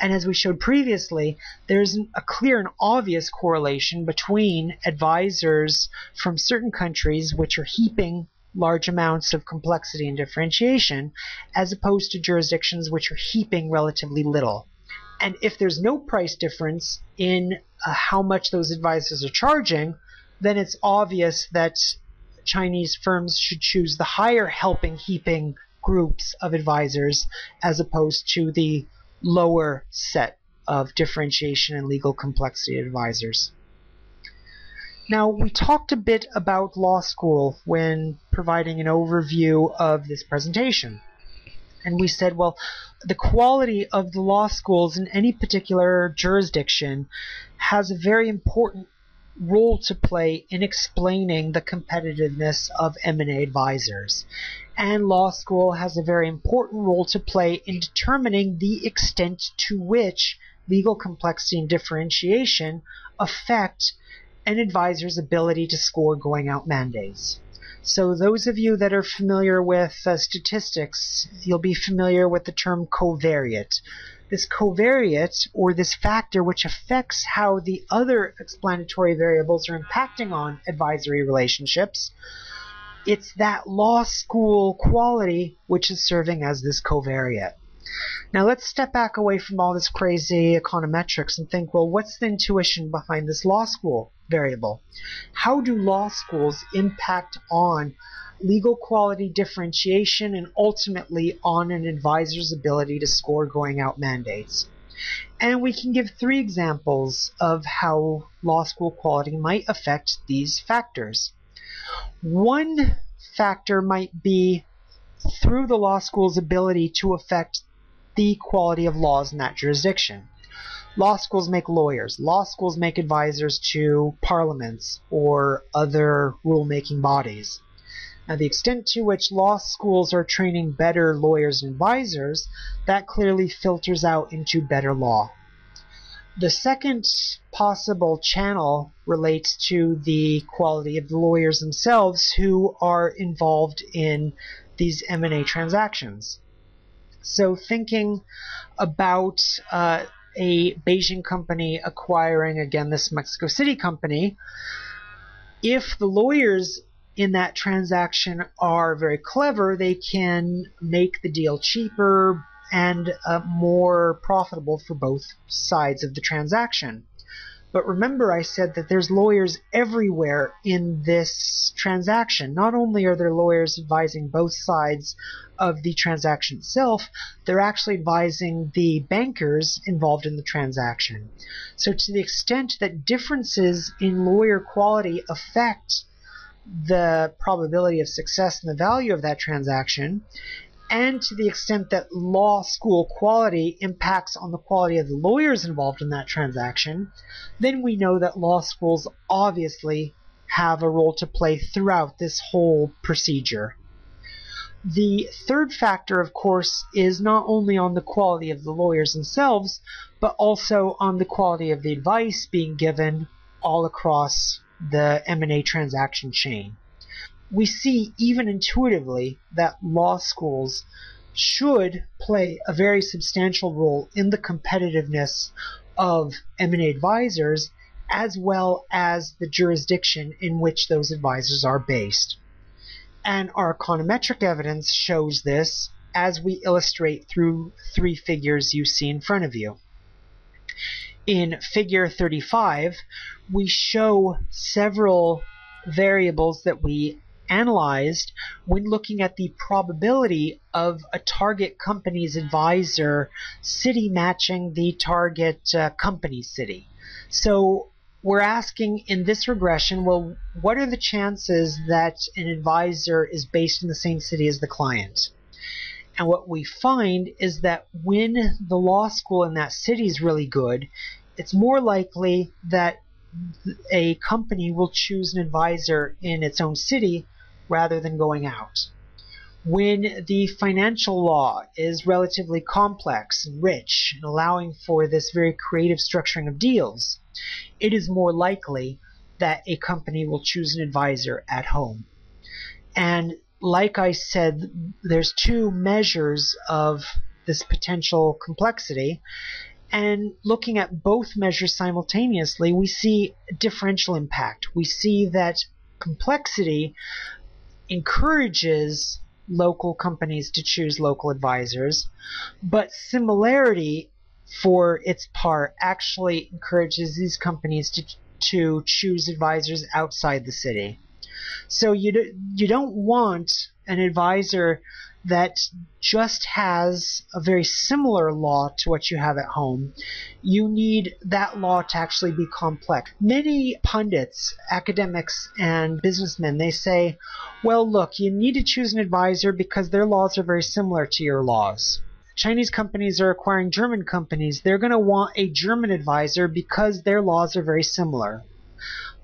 And as we showed previously, there's a clear and obvious correlation between advisors from certain countries which are heaping large amounts of complexity and differentiation as opposed to jurisdictions which are heaping relatively little. And if there's no price difference in uh, how much those advisors are charging, then it's obvious that Chinese firms should choose the higher helping heaping groups of advisors as opposed to the lower set of differentiation and legal complexity advisors. Now, we talked a bit about law school when providing an overview of this presentation. And we said, well, the quality of the law schools in any particular jurisdiction has a very important role to play in explaining the competitiveness of M&A advisors and law school has a very important role to play in determining the extent to which legal complexity and differentiation affect an advisor's ability to score going out mandates. So those of you that are familiar with uh, statistics, you'll be familiar with the term covariate. This covariate, or this factor which affects how the other explanatory variables are impacting on advisory relationships, it's that law school quality which is serving as this covariate. Now let's step back away from all this crazy econometrics and think, well, what's the intuition behind this law school? Variable. How do law schools impact on legal quality differentiation and ultimately on an advisor's ability to score going out mandates? And we can give three examples of how law school quality might affect these factors. One factor might be through the law school's ability to affect the quality of laws in that jurisdiction. Law schools make lawyers. Law schools make advisors to parliaments or other rulemaking bodies. Now, the extent to which law schools are training better lawyers and advisors, that clearly filters out into better law. The second possible channel relates to the quality of the lawyers themselves who are involved in these M&A transactions. So thinking about uh, a Beijing company acquiring again this Mexico City company, if the lawyers in that transaction are very clever, they can make the deal cheaper and uh, more profitable for both sides of the transaction. But remember, I said that there's lawyers everywhere in this transaction. Not only are there lawyers advising both sides of the transaction itself, they're actually advising the bankers involved in the transaction. So, to the extent that differences in lawyer quality affect the probability of success and the value of that transaction, and to the extent that law school quality impacts on the quality of the lawyers involved in that transaction, then we know that law schools obviously have a role to play throughout this whole procedure. The third factor, of course, is not only on the quality of the lawyers themselves, but also on the quality of the advice being given all across the M&A transaction chain. We see even intuitively that law schools should play a very substantial role in the competitiveness of M&A advisors as well as the jurisdiction in which those advisors are based. And our econometric evidence shows this as we illustrate through three figures you see in front of you. In figure 35, we show several variables that we analyzed when looking at the probability of a target company's advisor city matching the target uh, company city. So we're asking in this regression, well, what are the chances that an advisor is based in the same city as the client? And what we find is that when the law school in that city is really good, it's more likely that a company will choose an advisor in its own city rather than going out. When the financial law is relatively complex and rich and allowing for this very creative structuring of deals, it is more likely that a company will choose an advisor at home. And like I said, there's two measures of this potential complexity, and looking at both measures simultaneously, we see differential impact. We see that complexity encourages local companies to choose local advisors, but similarity for its part actually encourages these companies to to choose advisors outside the city. So you do, you don't want an advisor that just has a very similar law to what you have at home. You need that law to actually be complex. Many pundits, academics, and businessmen, they say, well, look, you need to choose an advisor because their laws are very similar to your laws. Chinese companies are acquiring German companies. They're going to want a German advisor because their laws are very similar.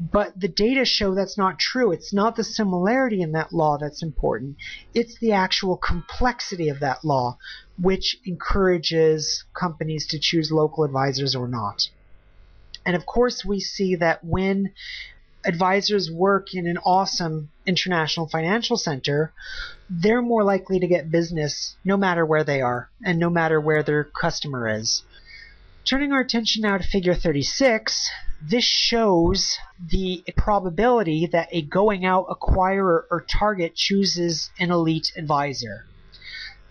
But the data show that's not true. It's not the similarity in that law that's important. It's the actual complexity of that law, which encourages companies to choose local advisors or not. And of course, we see that when advisors work in an awesome international financial center, they're more likely to get business no matter where they are and no matter where their customer is. Turning our attention now to figure 36, this shows the probability that a going out acquirer or target chooses an elite advisor.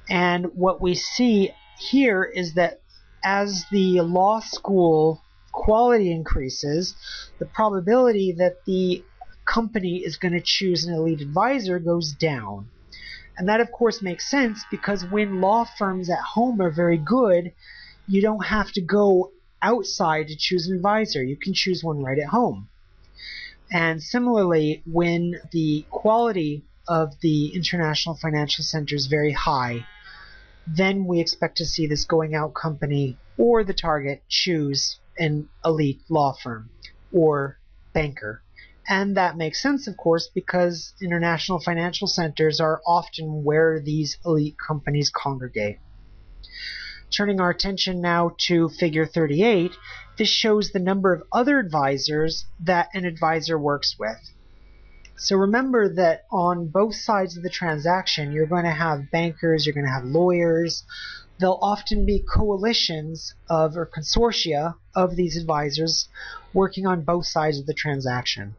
And what we see here is that as the law school quality increases, the probability that the company is going to choose an elite advisor goes down. And that, of course, makes sense because when law firms at home are very good, you don't have to go outside to choose an advisor. You can choose one right at home. And similarly, when the quality of the international financial center is very high, then we expect to see this going out company or the target choose an elite law firm or banker. And that makes sense, of course, because international financial centers are often where these elite companies congregate. Turning our attention now to figure 38, this shows the number of other advisors that an advisor works with. So remember that on both sides of the transaction, you're going to have bankers, you're going to have lawyers. There'll often be coalitions of or consortia of these advisors working on both sides of the transaction.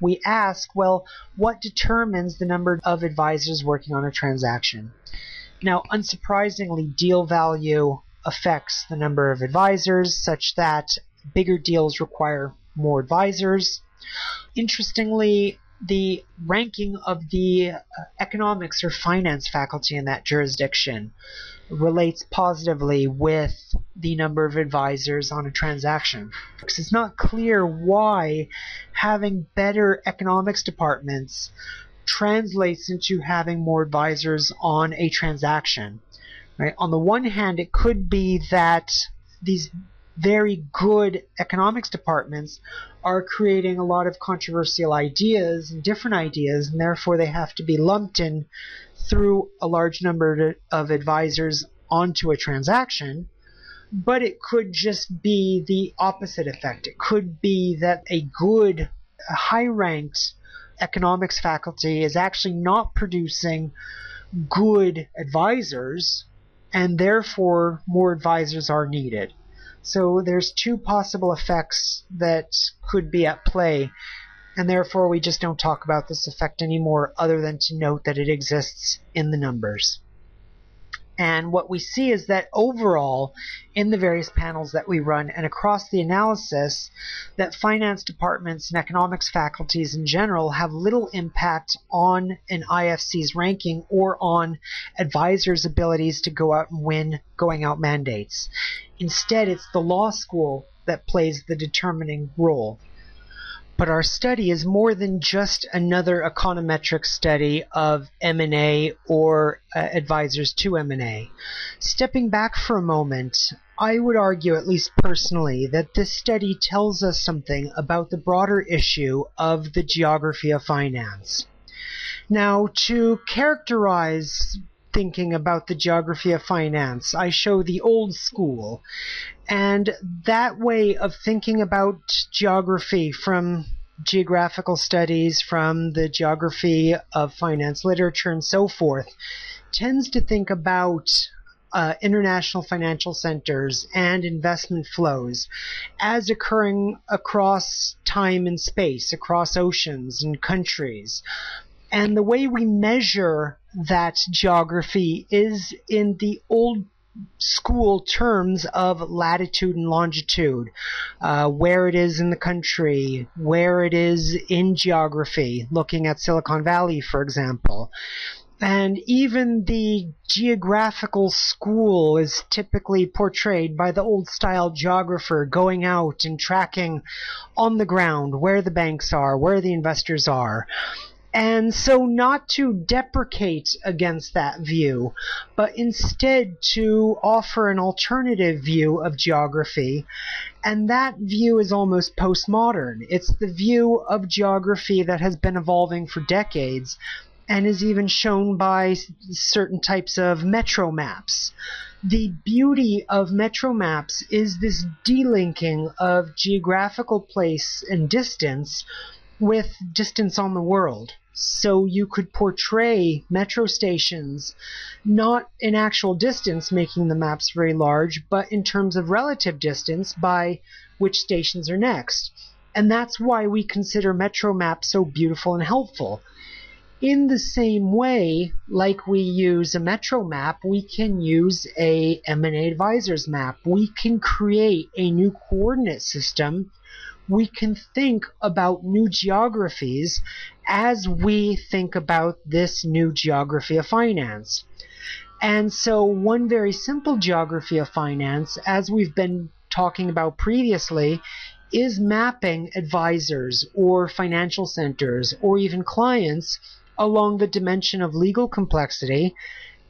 We ask, well, what determines the number of advisors working on a transaction? Now, unsurprisingly, deal value affects the number of advisors such that bigger deals require more advisors. Interestingly, the ranking of the uh, economics or finance faculty in that jurisdiction relates positively with the number of advisors on a transaction. It's not clear why having better economics departments translates into having more advisors on a transaction. Right? On the one hand, it could be that these very good economics departments are creating a lot of controversial ideas and different ideas, and therefore they have to be lumped in through a large number of advisors onto a transaction. But it could just be the opposite effect. It could be that a good, high ranked economics faculty is actually not producing good advisors, and therefore more advisors are needed. So there's two possible effects that could be at play, and therefore we just don't talk about this effect anymore other than to note that it exists in the numbers. And what we see is that overall, in the various panels that we run and across the analysis, that finance departments and economics faculties in general have little impact on an IFC's ranking or on advisors' abilities to go out and win going out mandates. Instead, it's the law school that plays the determining role. But our study is more than just another econometric study of M&A or uh, advisors to M&A. Stepping back for a moment, I would argue, at least personally, that this study tells us something about the broader issue of the geography of finance. Now, to characterize thinking about the geography of finance, I show the old school. And that way of thinking about geography from geographical studies, from the geography of finance literature, and so forth, tends to think about uh, international financial centers and investment flows as occurring across time and space, across oceans and countries. And the way we measure that geography is in the old school terms of latitude and longitude, uh, where it is in the country, where it is in geography, looking at Silicon Valley, for example. And even the geographical school is typically portrayed by the old style geographer going out and tracking on the ground where the banks are, where the investors are. And so, not to deprecate against that view, but instead to offer an alternative view of geography. And that view is almost postmodern. It's the view of geography that has been evolving for decades and is even shown by certain types of metro maps. The beauty of metro maps is this delinking of geographical place and distance with distance on the world. So you could portray metro stations not in actual distance, making the maps very large, but in terms of relative distance by which stations are next. And that's why we consider metro maps so beautiful and helpful. In the same way, like we use a metro map, we can use a M&A advisors map. We can create a new coordinate system. We can think about new geographies as we think about this new geography of finance. And so one very simple geography of finance, as we've been talking about previously, is mapping advisors or financial centers or even clients along the dimension of legal complexity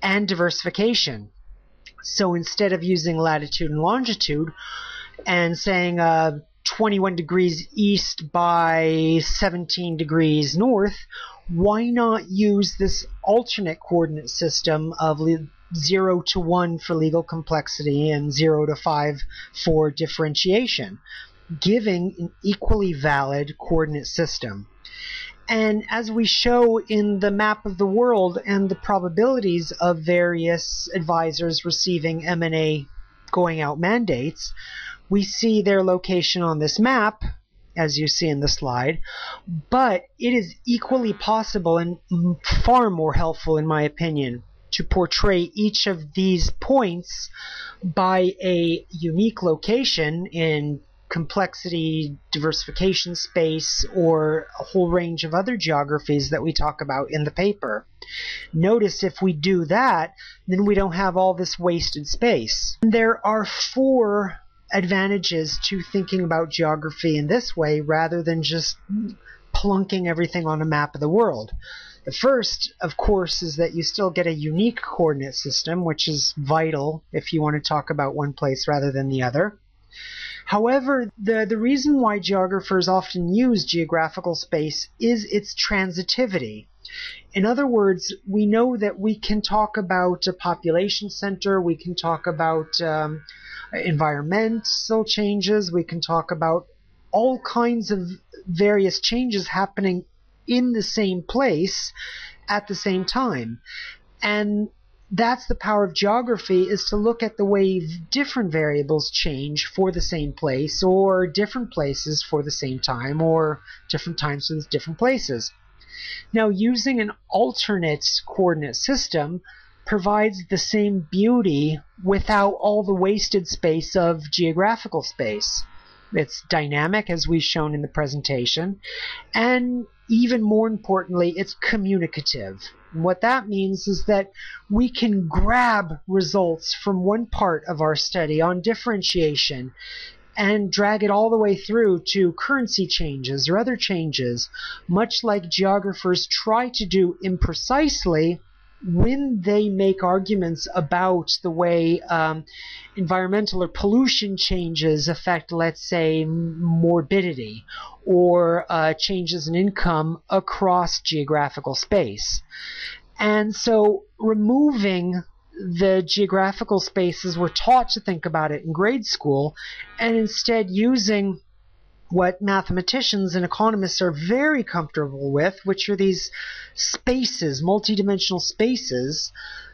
and diversification. So instead of using latitude and longitude and saying uh, 21 degrees east by 17 degrees north, why not use this alternate coordinate system of 0 to 1 for legal complexity and 0 to 5 for differentiation, giving an equally valid coordinate system. And as we show in the map of the world and the probabilities of various advisors receiving M&A going out mandates, we see their location on this map, as you see in the slide, but it is equally possible and far more helpful, in my opinion, to portray each of these points by a unique location in complexity, diversification space, or a whole range of other geographies that we talk about in the paper. Notice if we do that, then we don't have all this wasted space. There are four advantages to thinking about geography in this way rather than just plunking everything on a map of the world. The first, of course, is that you still get a unique coordinate system, which is vital if you want to talk about one place rather than the other. However, the, the reason why geographers often use geographical space is its transitivity. In other words, we know that we can talk about a population center, we can talk about um, environmental changes, we can talk about all kinds of various changes happening in the same place at the same time. And that's the power of geography is to look at the way different variables change for the same place or different places for the same time or different times with different places. Now using an alternate coordinate system provides the same beauty without all the wasted space of geographical space. It's dynamic as we've shown in the presentation and even more importantly, it's communicative. What that means is that we can grab results from one part of our study on differentiation and drag it all the way through to currency changes or other changes, much like geographers try to do imprecisely when they make arguments about the way um, environmental or pollution changes affect, let's say, morbidity or uh, changes in income across geographical space. And so removing the geographical spaces we're taught to think about it in grade school and instead using what mathematicians and economists are very comfortable with, which are these spaces, multidimensional spaces,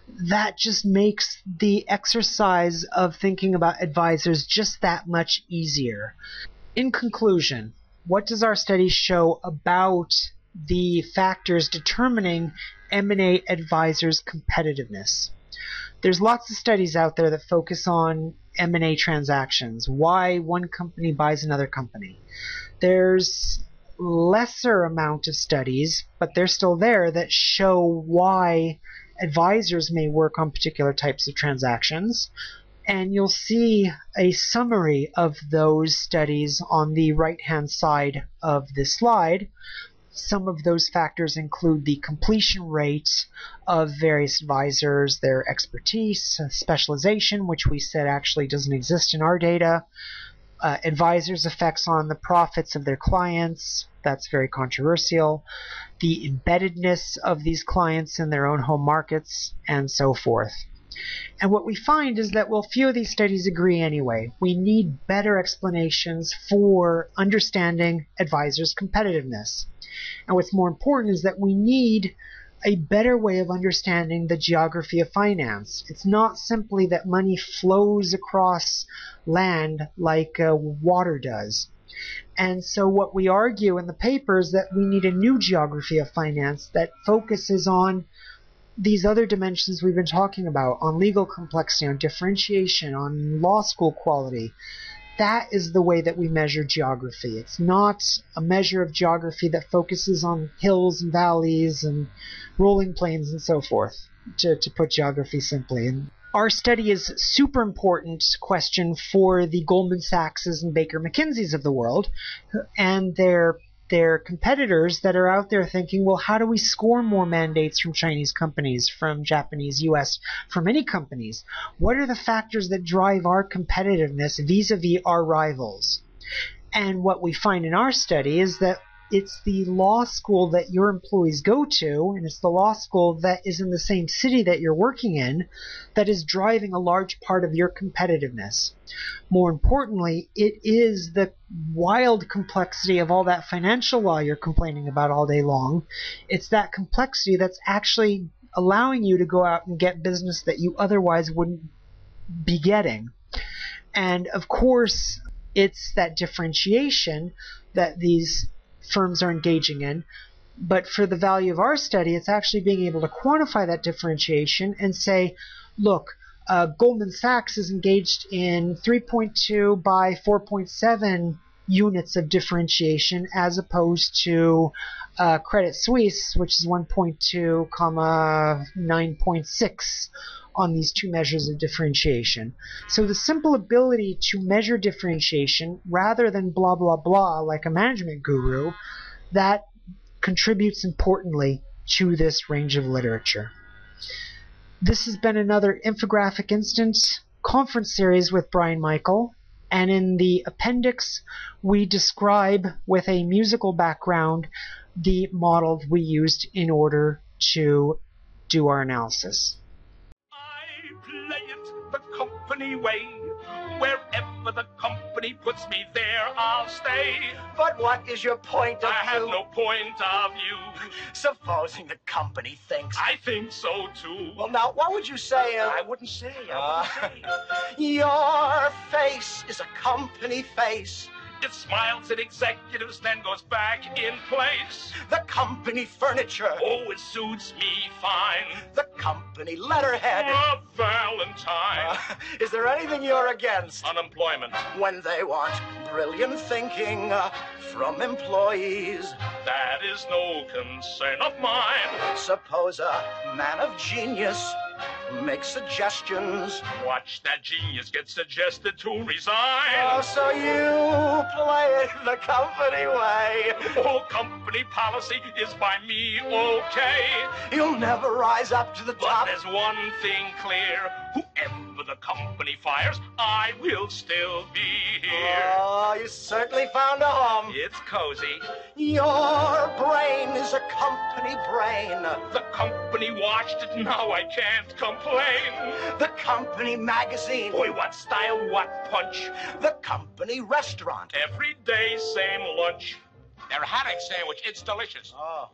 that just makes the exercise of thinking about advisors just that much easier. In conclusion, what does our study show about the factors determining M&A advisors' competitiveness? There's lots of studies out there that focus on M&A transactions, why one company buys another company. There's lesser amount of studies, but they're still there that show why advisors may work on particular types of transactions. And you'll see a summary of those studies on the right hand side of this slide. Some of those factors include the completion rate of various advisors, their expertise, specialization, which we said actually doesn't exist in our data, uh, advisors' effects on the profits of their clients, that's very controversial, the embeddedness of these clients in their own home markets, and so forth. And what we find is that, well, few of these studies agree anyway. We need better explanations for understanding advisors' competitiveness. And what's more important is that we need a better way of understanding the geography of finance. It's not simply that money flows across land like uh, water does. And so what we argue in the paper is that we need a new geography of finance that focuses on these other dimensions we've been talking about, on legal complexity, on differentiation, on law school quality. That is the way that we measure geography. It's not a measure of geography that focuses on hills and valleys and rolling plains and so forth, to, to put geography simply. And our study is super important question for the Goldman Sachs's and Baker McKenzie's of the world and their their competitors that are out there thinking, well, how do we score more mandates from Chinese companies, from Japanese, US, from any companies? What are the factors that drive our competitiveness vis-a-vis our rivals? And what we find in our study is that it's the law school that your employees go to, and it's the law school that is in the same city that you're working in, that is driving a large part of your competitiveness. More importantly, it is the wild complexity of all that financial law you're complaining about all day long. It's that complexity that's actually allowing you to go out and get business that you otherwise wouldn't be getting. And of course, it's that differentiation that these firms are engaging in. But for the value of our study, it's actually being able to quantify that differentiation and say, look, uh, Goldman Sachs is engaged in 3.2 by 4.7 units of differentiation as opposed to uh, Credit Suisse, which is 1.2, comma 9.6 on these two measures of differentiation. So the simple ability to measure differentiation rather than blah blah blah like a management guru, that contributes importantly to this range of literature. This has been another infographic instance conference series with Brian Michael, and in the appendix we describe with a musical background the model we used in order to do our analysis I play it the company way. Wherever the company puts me, there I'll stay. But what is your point of I view? have no point of view. Supposing the company thinks. I think so too. Well, now, what would you say? Uh, I wouldn't say. I wouldn't uh, say. Your face is a company face. It smiles at executives, then goes back in place. The company furniture. Oh, it suits me fine. The company letterhead. A Valentine. Uh, is there anything you're against? Unemployment. When they want brilliant thinking uh, from employees. That is no concern of mine. Suppose a man of genius make suggestions. Watch that genius get suggested to resign. Oh, so you play it the company way. Oh, company policy is by me okay. You'll never rise up to the top. But there's one thing clear. Whoever the company fires, I will still be here. Oh, you certainly found a home. It's cozy. Your brain is a company brain. The company watched it, now I can't complain. The company magazine. Boy, what style, what punch. The company restaurant. Every day, same lunch. Their haddock sandwich, it's delicious. Oh.